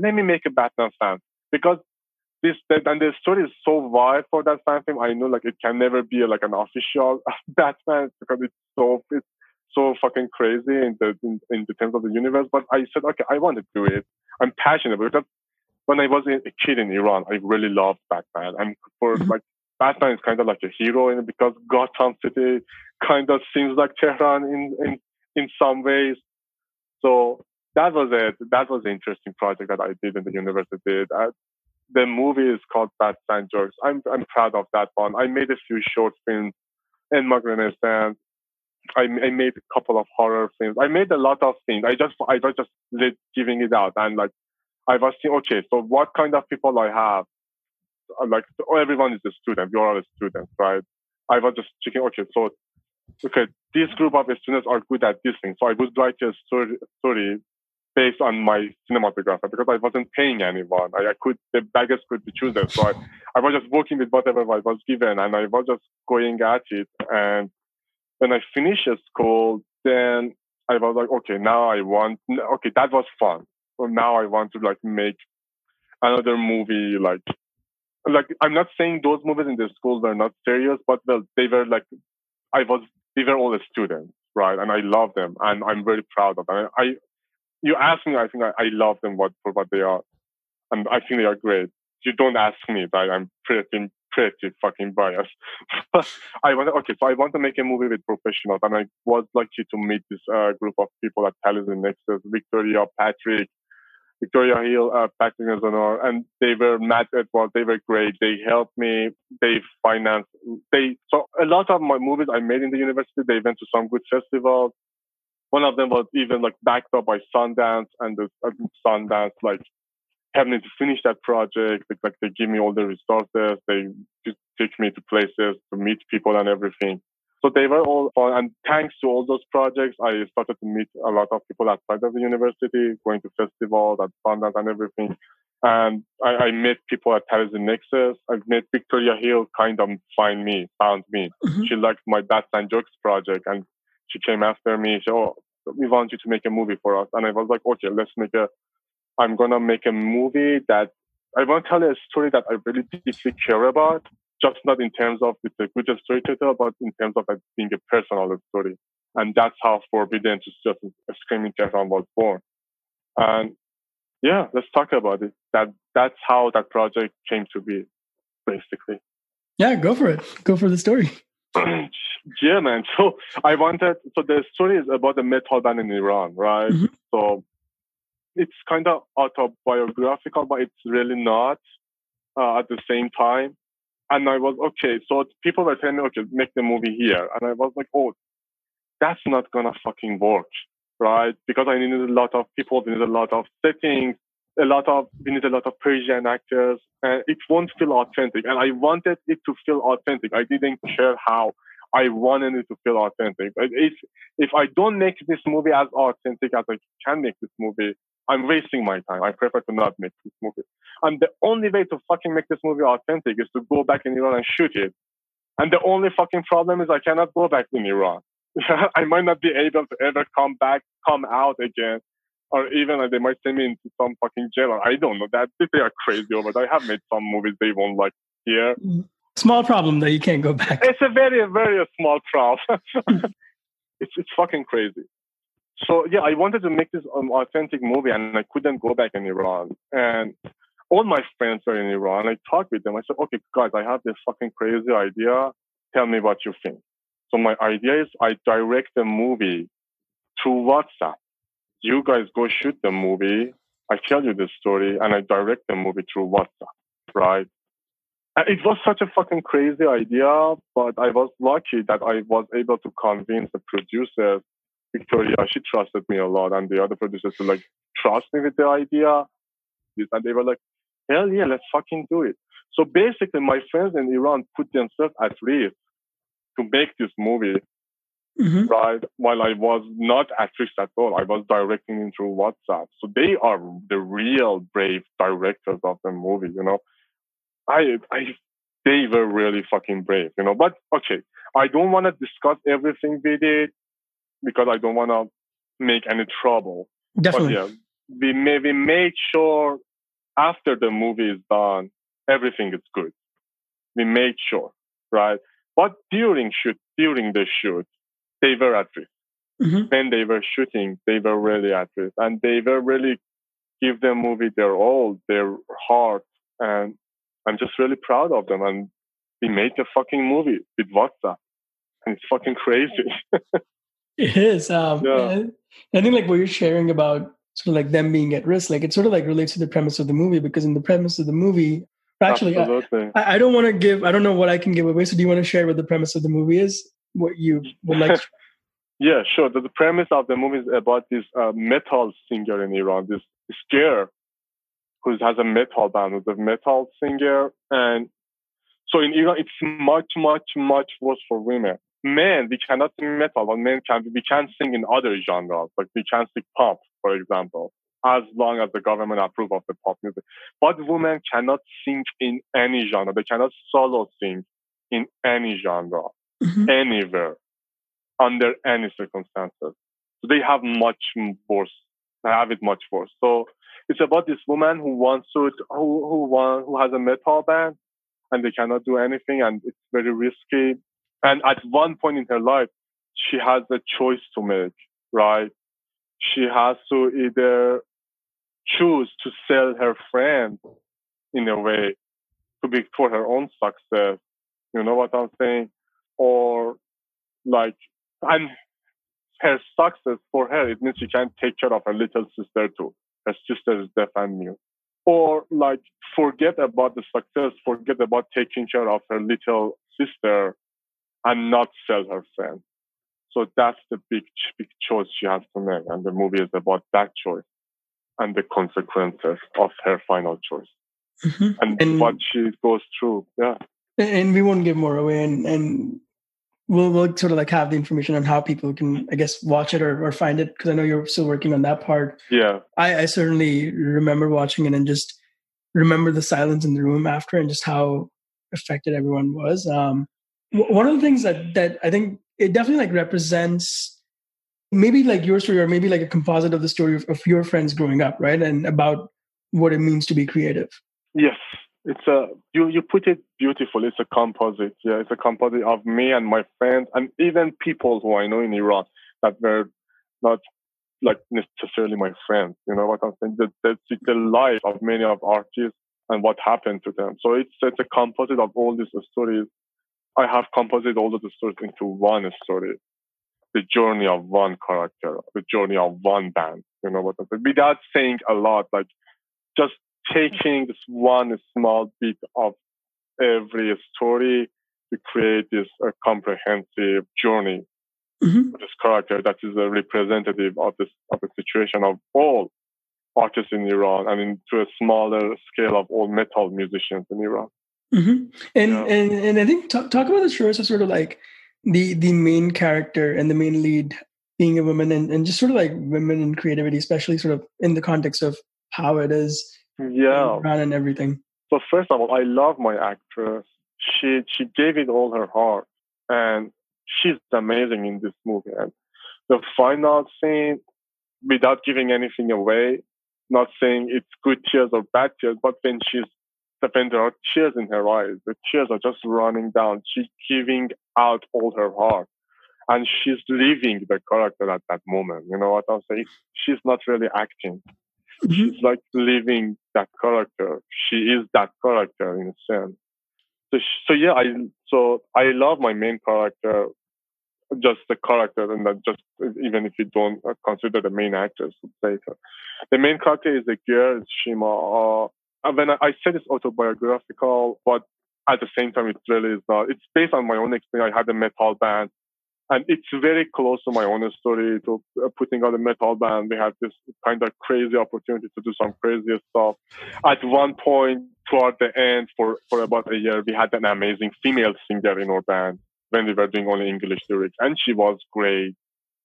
let me make a Batman fan because this and the story is so wide for that fan film. I know like it can never be like an official Batman because it's so it's so fucking crazy in the in, in the terms of the universe. But I said, okay, I want to do it. I'm passionate about it. When I was a kid in Iran, I really loved Batman. I'm for mm-hmm. like Batman is kind of like a hero in it because Gotham City kind of seems like Tehran in in in some ways. So that was it. That was an interesting project that I did in the university. That, the movie is called Bad Sand Jokes. I'm I'm proud of that one. I made a few short films in Magdalena and I, I made a couple of horror films. I made a lot of things. I just I was just giving it out and like I was thinking, okay, so what kind of people I have? Uh, like everyone is a student. You're all a student, right? I was just checking, okay, so okay, this group of students are good at this thing. So I would write a story, story based on my cinematographer because I wasn't paying anyone. I, I could, the beggars could be choosers. So I, I was just working with whatever I was given and I was just going at it. And when I finished school, then I was like, okay, now I want, okay, that was fun. Now I want to like make another movie like like I'm not saying those movies in the school were not serious, but well, they were like I was they were all the students, right? And I love them, and I'm very proud of them. I, you ask me, I think I, I love them what for what they are, and I think they are great. You don't ask me, right? I'm pretty pretty fucking biased. I want okay, so I want to make a movie with professionals, and I was lucky to meet this uh, group of people at Television Nexus: Victoria, Patrick, Victoria Hill, uh, Patrick Nazanor, and they were Matt Edwards. They were great. They helped me. They financed. They so a lot of my movies I made in the university. They went to some good festivals. One of them was even like backed up by Sundance, and the uh, Sundance like helped me to finish that project. Like, like they give me all the resources. They just take me to places to meet people and everything. So they were all fun. And thanks to all those projects, I started to meet a lot of people outside of the university, going to festivals at Sundance and everything. And I, I met people at Television Nexus. I met Victoria Hill kind of find me, found me. Mm-hmm. She liked my Bad Sand Jokes project and she came after me. She said, Oh, we want you to make a movie for us. And I was like, okay, let's make a, I'm going to make a movie that I want to tell a story that I really deeply care about just not in terms of it's a good story storyteller, but in terms of it being a personal story. And that's how Forbidden to just a Scream in Tehran was born. And yeah, let's talk about it. That that's how that project came to be, basically. Yeah, go for it. Go for the story. yeah, man. So I wanted. So the story is about the metal band in Iran, right? Mm-hmm. So it's kind of autobiographical, but it's really not uh, at the same time and I was okay. So people were telling me, okay, make the movie here, and I was like, oh, that's not gonna fucking work, right? Because I needed a lot of people, we need a lot of settings, a lot of we need a lot of Persian actors, and it won't feel authentic. And I wanted it to feel authentic. I didn't care how. I wanted it to feel authentic. But if if I don't make this movie as authentic as I can make this movie, I'm wasting my time. I prefer to not make this movie. And the only way to fucking make this movie authentic is to go back in Iran and shoot it. And the only fucking problem is I cannot go back in Iran. I might not be able to ever come back, come out again. Or even like, they might send me into some fucking jail. Or I don't know that they are crazy over. I have made some movies they won't like here. Mm. Small problem that you can't go back. It's a very, very small problem. it's it's fucking crazy so yeah, I wanted to make this um, authentic movie, and I couldn't go back in Iran. And all my friends are in Iran. I talked with them. I said, "Okay, guys, I have this fucking crazy idea. Tell me what you think." So my idea is I direct the movie through WhatsApp. You guys go shoot the movie. I tell you the story, and I direct the movie through WhatsApp, right? And it was such a fucking crazy idea, but I was lucky that I was able to convince the producers Victoria, she trusted me a lot, and the other producers were like, trust me with the idea. And they were like, hell yeah, let's fucking do it. So basically, my friends in Iran put themselves at risk to make this movie, mm-hmm. right? While I was not at risk at all. I was directing it through WhatsApp. So they are the real brave directors of the movie, you know. I, I, they were really fucking brave, you know. But okay, I don't want to discuss everything we did because I don't want to make any trouble. Definitely. But yeah, we maybe made sure after the movie is done, everything is good. We made sure, right? But during shoot, during the shoot, they were at risk. Mm-hmm. When they were shooting, they were really at risk, and they were really give the movie their all, their heart, and I'm just really proud of them. And we made the fucking movie with WhatsApp, and it's fucking crazy. It is. Um, yeah. I think like what you're sharing about sort of like them being at risk. Like it sort of like relates to the premise of the movie because in the premise of the movie, actually, I, I, don't want to give. I don't know what I can give away. So do you want to share what the premise of the movie is? What you would like? To- yeah, sure. The, the, premise of the movie is about this uh, metal singer in Iran, this, girl who has a metal band, who's a metal singer, and so in Iran, it's much, much, much worse for women. Men, we cannot sing metal, but men can. We can sing in other genres, like we can sing pop, for example, as long as the government approve of the pop music. But women cannot sing in any genre. They cannot solo sing in any genre, mm-hmm. anywhere, under any circumstances. So they have much worse. They have it much worse. So it's about this woman who wants to, who who want, who has a metal band and they cannot do anything and it's very risky. And at one point in her life, she has a choice to make, right? She has to either choose to sell her friend in a way to be for her own success. You know what I'm saying? Or like, and her success for her, it means she can take care of her little sister too. Her sister is deaf and mute or like forget about the success, forget about taking care of her little sister and not sell her friend. So that's the big, big choice she has to make. And the movie is about that choice and the consequences of her final choice mm-hmm. and, and, what she goes through. Yeah. And we won't give more away. And, and we'll, we'll sort of like have the information on how people can, I guess, watch it or, or find it because I know you're still working on that part. Yeah, I, I certainly remember watching it and just remember the silence in the room after and just how affected everyone was. Um, one of the things that that I think it definitely like represents maybe like your story or maybe like a composite of the story of, of your friends growing up, right? And about what it means to be creative. Yes, it's a you you put it beautiful. It's a composite. Yeah, it's a composite of me and my friends, and even people who I know in Iran that were not like necessarily my friends. You know what I'm saying? That the, the life of many of artists and what happened to them. So it's it's a composite of all these stories. I have composite all of the stories into one story, the journey of one character, the journey of one band. You know what I'm saying? Without saying a lot, like just taking this one small bit of every story to create this uh, comprehensive journey mm-hmm. this character that is a representative of this of the situation of all artists in Iran and into a smaller scale of all metal musicians in Iran. Mm-hmm. And, yeah. and and I think talk, talk about the show as sort of like the the main character and the main lead being a woman and, and just sort of like women and creativity, especially sort of in the context of how it is yeah and everything so first of all i love my actress she she gave it all her heart and she's amazing in this movie and the final scene without giving anything away not saying it's good tears or bad tears but when she's there are tears in her eyes the tears are just running down she's giving out all her heart and she's living the character at that moment you know what i'm saying she's not really acting she's like living that character. She is that character in a sense. So, so yeah, I so I love my main character, just the character, and that just even if you don't consider the main actress later. The main character is a girl, Shima. Uh, when I, I said it's autobiographical, but at the same time, it really is not. It's based on my own experience. I had a metal band and it's very close to my own story to uh, putting out a metal band. We had this kind of crazy opportunity to do some crazy stuff. At one point, toward the end, for, for about a year, we had an amazing female singer in our band when we were doing only English lyrics, and she was great.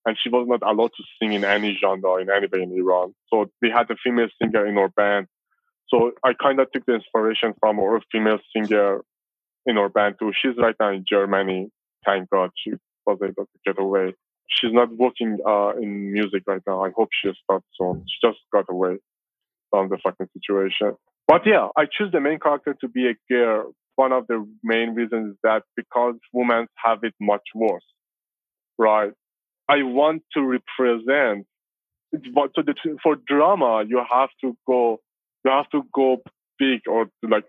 And she was not allowed to sing in any genre in any way in Iran. So we had a female singer in our band. So I kind of took the inspiration from our female singer in our band too. She's right now in Germany. Thank God she was able to get away. She's not working uh, in music right now. I hope she starts soon. She just got away from the fucking situation. But yeah, I choose the main character to be a girl. One of the main reasons is that because women have it much worse, right? I want to represent. So for drama, you have to go. You have to go big or like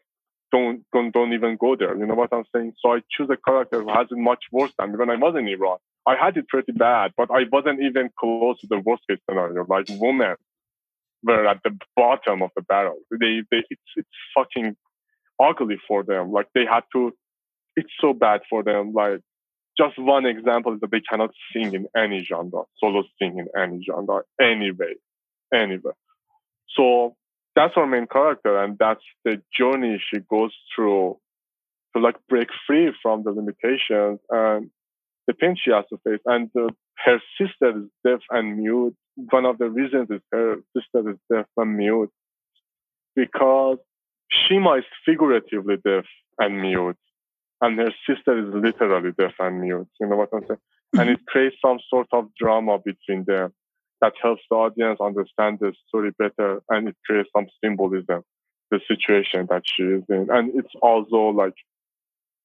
don't, don't don't even go there. You know what I'm saying? So I choose a character who has it much worse than when I was in Iran. I had it pretty bad, but I wasn't even close to the worst case scenario, like women were at the bottom of the barrel. They, they, it's, it's fucking ugly for them. Like they had to, it's so bad for them. Like just one example is that they cannot sing in any genre, solo sing in any genre, anyway, anyway. So that's our main character, and that's the journey she goes through to like break free from the limitations and the pain she has to face. And uh, her sister is deaf and mute. One of the reasons is her sister is deaf and mute because she is figuratively deaf and mute, and her sister is literally deaf and mute. You know what I'm saying? And it creates some sort of drama between them that helps the audience understand the story better, and it creates some symbolism, the situation that she is in, and it's also like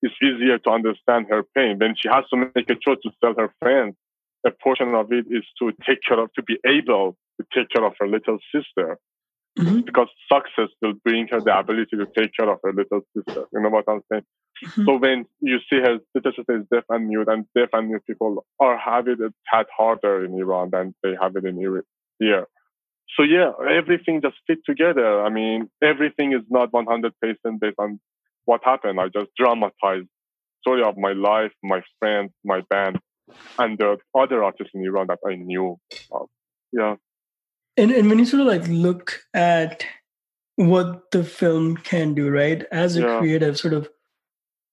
it's easier to understand her pain when she has to make a choice to tell her friends. A portion of it is to take care of, to be able to take care of her little sister mm-hmm. because success will bring her the ability to take care of her little sister. You know what I'm saying? Mm-hmm. So when you see her little sister is deaf and mute, and deaf and mute people are having it had harder in Iran than they have it in here. So yeah, everything just fit together. I mean, everything is not 100% based on what happened. I just dramatized story of my life, my friends, my band, and the other artists in Iran that I knew. Of. Yeah. And and when you sort of like look at what the film can do, right? As a yeah. creative, sort of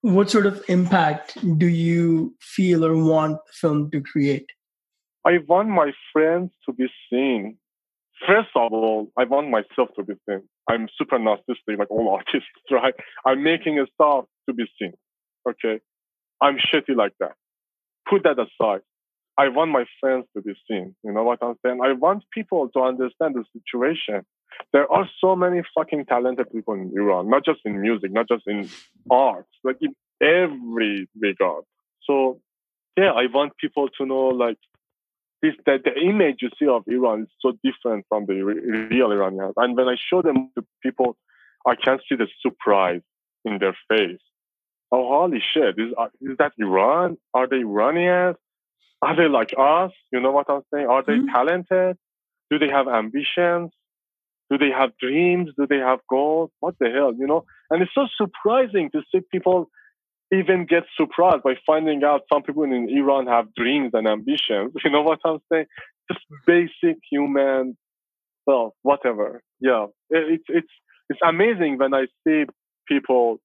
what sort of impact do you feel or want the film to create? I want my friends to be seen. First of all, I want myself to be seen. I'm super narcissistic, like all artists, right? I'm making a stuff to be seen. Okay. I'm shitty like that. Put that aside. I want my friends to be seen. You know what I'm saying? I want people to understand the situation. There are so many fucking talented people in Iran, not just in music, not just in arts, like in every regard. So yeah, I want people to know like this that the image you see of Iran is so different from the re- real Iranians. And when I show them to people, I can see the surprise in their face. Oh, holy shit! Is, is that Iran? Are they Iranians? Are they like us? You know what I'm saying? Are they mm-hmm. talented? Do they have ambitions? Do they have dreams? Do they have goals? What the hell, you know? And it's so surprising to see people even get surprised by finding out some people in Iran have dreams and ambitions. You know what I'm saying? Just basic human, well, whatever. Yeah, it's it's it's amazing when I see people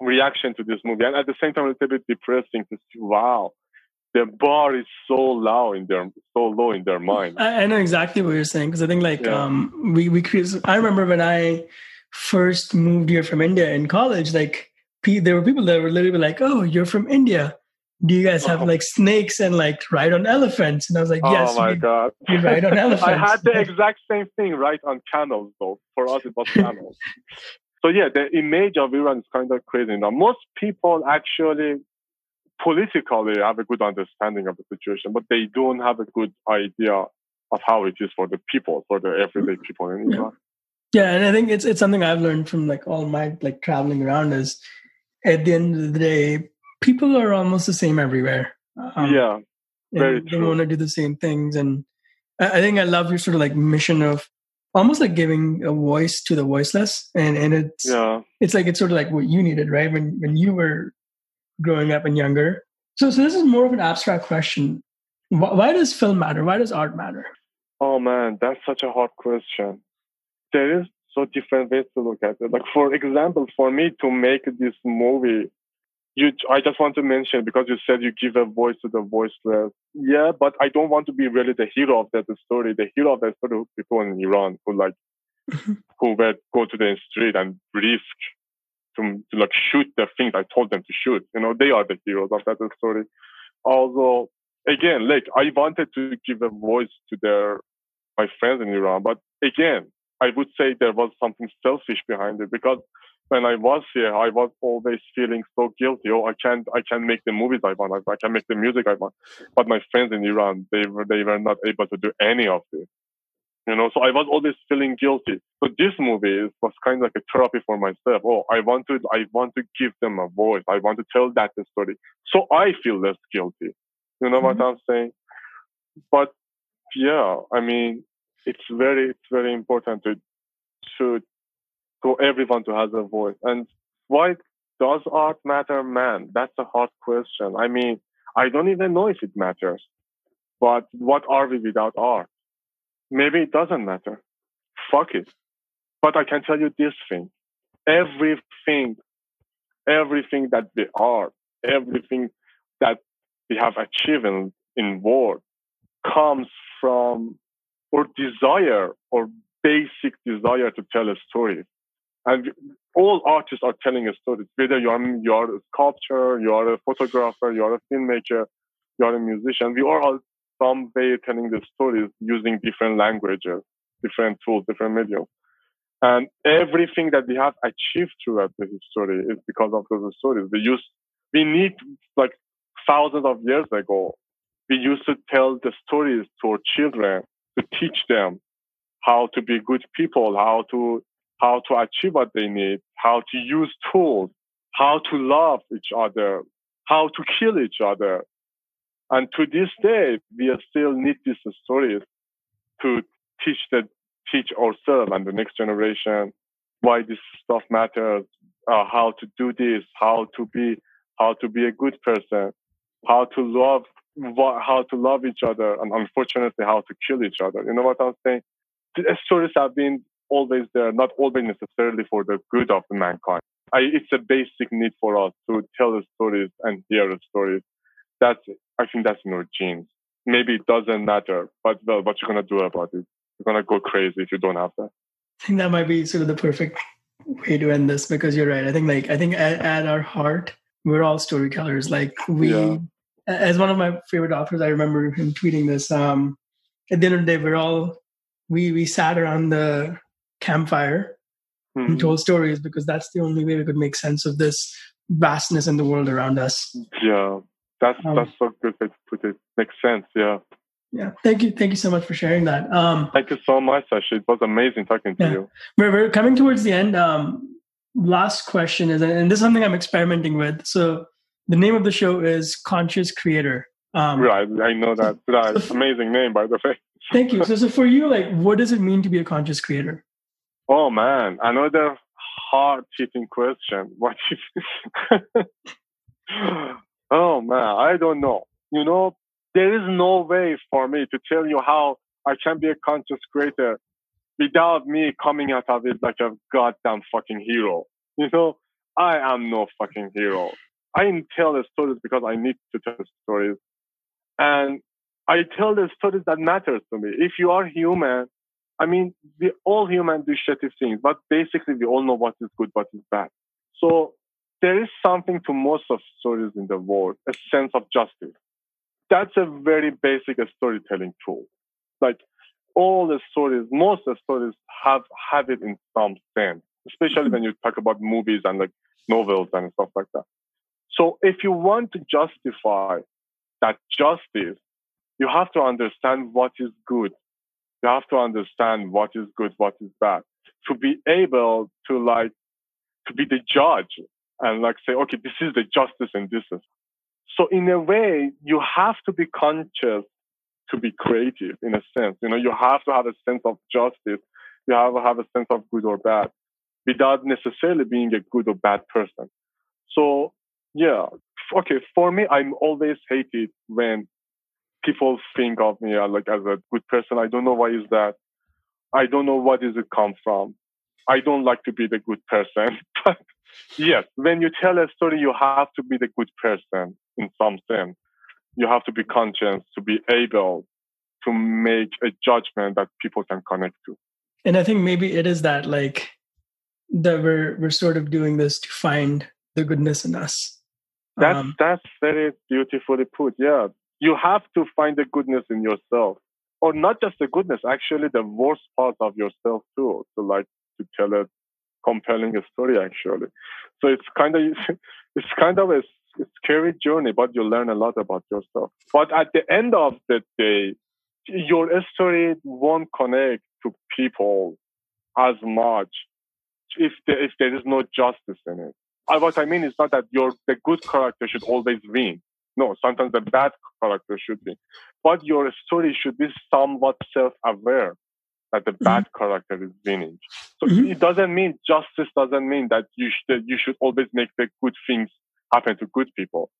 reaction to this movie, and at the same time, it's a bit depressing to see. Wow, the bar is so low in their so low in their mind. I, I know exactly what you're saying because I think like yeah. um we we I remember when I first moved here from India in college, like there were people that were literally like, "Oh, you're from India. Do you guys have oh. like snakes and like ride on elephants?" And I was like, "Yes, oh my we, god, we ride on elephants." I had the exact same thing, right on camels though. For us, it was camels. so yeah, the image of Iran is kind of crazy. Now, most people actually politically have a good understanding of the situation, but they don't have a good idea of how it is for the people, for the everyday people in Iran. Yeah. yeah, and I think it's it's something I've learned from like all my like traveling around is at the end of the day, people are almost the same everywhere. Um, yeah, very they want to do the same things, and I, I think I love your sort of like mission of almost like giving a voice to the voiceless, and and it's yeah, it's like it's sort of like what you needed, right? When when you were growing up and younger. So, so this is more of an abstract question. Why, why does film matter? Why does art matter? Oh man, that's such a hard question. There is so different ways to look at it. Like for example, for me to make this movie, you I just want to mention because you said you give a voice to the voiceless. Yeah, but I don't want to be really the hero of that story. The hero of that story people in Iran who like who would go to the street and risk to, to like shoot the things I told them to shoot. You know, they are the heroes of that story. Although, again, like I wanted to give a voice to their my friends in Iran, but again, I would say there was something selfish behind it because when I was here, I was always feeling so guilty. Oh, I can't, I can't make the movies I want. I can't make the music I want. But my friends in Iran, they were, they were not able to do any of this. You know, so I was always feeling guilty. So this movie was kind of like a therapy for myself. Oh, I want to, I want to give them a voice. I want to tell that story. So I feel less guilty. You know mm-hmm. what I'm saying? But yeah, I mean, it's very it's very important to to for everyone to have a voice. And why does art matter, man? That's a hard question. I mean, I don't even know if it matters. But what are we without art? Maybe it doesn't matter. Fuck it. But I can tell you this thing. Everything, everything that we are, everything that we have achieved in, in world comes from or desire or basic desire to tell a story. And all artists are telling a story. Whether you are, you are a sculptor, you are a photographer, you are a filmmaker, you are a musician, we are all some way telling the stories using different languages, different tools, different mediums. And everything that we have achieved throughout the history is because of those stories. We use, we need like thousands of years ago, we used to tell the stories to our children to teach them how to be good people, how to how to achieve what they need, how to use tools, how to love each other, how to kill each other. And to this day, we still need these stories to teach the teach ourselves and the next generation why this stuff matters, uh, how to do this, how to be how to be a good person, how to love how to love each other, and unfortunately, how to kill each other. You know what I'm saying? The stories have been always there, not always necessarily for the good of mankind. I, it's a basic need for us to tell the stories and hear the stories. That's, I think that's in our genes. Maybe it doesn't matter, but well, what you're gonna do about it? You're gonna go crazy if you don't have that. I think that might be sort of the perfect way to end this because you're right. I think like I think at, at our heart, we're all storytellers. Like we yeah as one of my favorite authors, I remember him tweeting this. Um, at the end of the day, we're all we we sat around the campfire mm-hmm. and told stories because that's the only way we could make sense of this vastness in the world around us. Yeah, that's um, that's so good way to put it. Makes sense. Yeah. Yeah. Thank you. Thank you so much for sharing that. Um, Thank you so much, Sachit. It was amazing talking to you. We're, we're coming towards the end. Um, last question is, and this is something I'm experimenting with. So the name of the show is Conscious Creator. Um, right, I know that. That's amazing name, by the way. thank you. So, so for you, like, what does it mean to be a conscious creator? Oh man, another hard hitting question. What is? oh man, I don't know. You know, there is no way for me to tell you how I can be a conscious creator without me coming out of it like a goddamn fucking hero. You know, I am no fucking hero. I tell the stories because I need to tell stories. And I tell the stories that matters to me. If you are human, I mean, we all human do shitty things, but basically we all know what is good, what is bad. So there is something to most of stories in the world, a sense of justice. That's a very basic storytelling tool. Like all the stories, most of the stories have have it in some sense, especially when you talk about movies and like novels and stuff like that. So if you want to justify that justice, you have to understand what is good. You have to understand what is good, what is bad. To be able to like, to be the judge and like say, okay, this is the justice and this is. So in a way, you have to be conscious to be creative in a sense. You know, you have to have a sense of justice. You have to have a sense of good or bad without necessarily being a good or bad person. So yeah. Okay. For me, I'm always hated when people think of me uh, like as a good person. I don't know why is that. I don't know what does it come from. I don't like to be the good person. but yes, when you tell a story, you have to be the good person in some sense. You have to be conscious to be able to make a judgment that people can connect to. And I think maybe it is that like that we're we're sort of doing this to find the goodness in us that's um, that's very beautifully put. Yeah, you have to find the goodness in yourself, or not just the goodness, actually the worst part of yourself too. To like to tell a compelling story, actually. So it's kind of it's kind of a, scary journey, but you learn a lot about yourself. But at the end of the day, your story won't connect to people as much if there, if there is no justice in it uh, what I mean is not that your the good character should always win. No, sometimes the bad character should win. But your story should be somewhat self-aware. That the mm-hmm. bad character is winning. So mm-hmm. it doesn't mean justice doesn't mean that you should you should always make the good things happen to good people.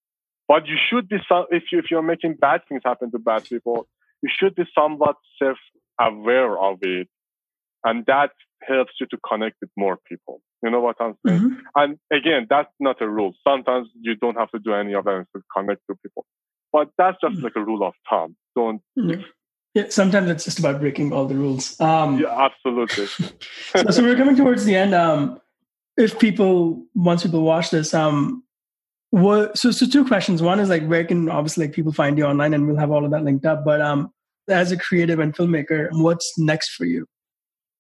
But you should be some- if you if you're making bad things happen to bad people, you should be somewhat self aware of it, and that helps you to connect with more people. You know what I'm saying? Mm-hmm. And again, that's not a rule. Sometimes you don't have to do any of that to connect to people. But that's just mm-hmm. like a rule of thumb. Don't. Yeah, sometimes it's just about breaking all the rules. Um, yeah, absolutely. so, so, we're coming towards the end. Um, if people, once people watch this, um, what? So, so two questions. One is like, where can obviously like people find you online, and we'll have all of that linked up. But um, as a creative and filmmaker, what's next for you?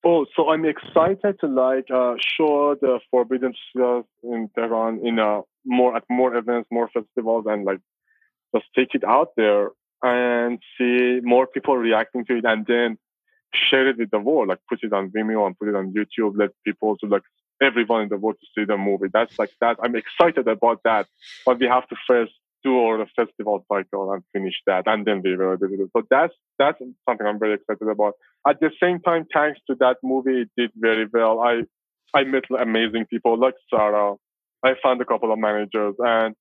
Oh, so I'm excited to like uh, show the Forbidden stuff in Tehran in uh, more at more events, more festivals, and like just take it out there and see more people reacting to it, and then share it with the world. Like put it on Vimeo and put it on YouTube. Let people to like everyone in the world to see the movie. That's like that. I'm excited about that, but we have to first do all the festival cycle and finish that, and then we will do it. So that's that's something I'm very excited about. At the same time, thanks to that movie, it did very well. I I met amazing people like Sarah. I found a couple of managers, and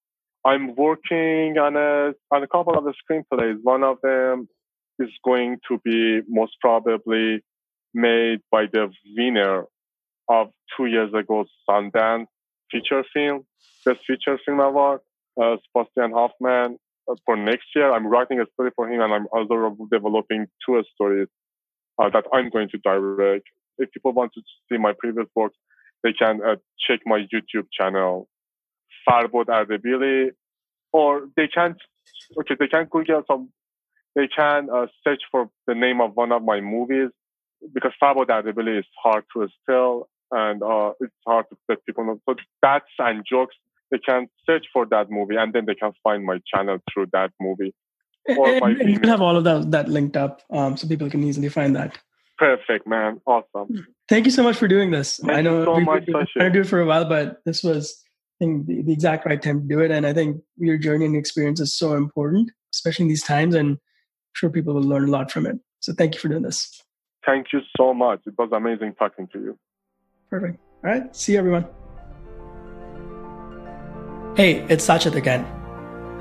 I'm working on a on a couple of the screenplays. One of them is going to be most probably made by the winner of two years ago Sundance feature film, best feature film award uh, Sebastian Hofmann uh, for next year. I'm writing a story for him, and I'm also developing two stories uh, that I'm going to direct. If people want to see my previous work, they can uh, check my YouTube channel, Farbod Ardebili, or they can okay they can Google some. They can uh, search for the name of one of my movies because Farbod Ardebili is hard to spell and uh, it's hard to let people know. So that's and jokes they can search for that movie and then they can find my channel through that movie. Or and, and you have all of that, that linked up um, so people can easily find that. Perfect, man. Awesome. Thank you so much for doing this. Thank I know so we, much, been trying to do it for a while, but this was think, the, the exact right time to do it. And I think your journey and experience is so important, especially in these times. And I'm sure people will learn a lot from it. So thank you for doing this. Thank you so much. It was amazing talking to you. Perfect. All right. See you, everyone. Hey, it's Sachit again.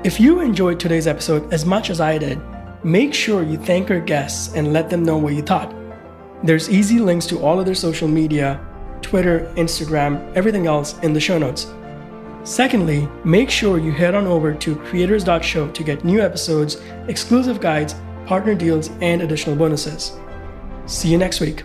If you enjoyed today's episode as much as I did, make sure you thank our guests and let them know what you thought. There's easy links to all of their social media Twitter, Instagram, everything else in the show notes. Secondly, make sure you head on over to creators.show to get new episodes, exclusive guides, partner deals, and additional bonuses. See you next week.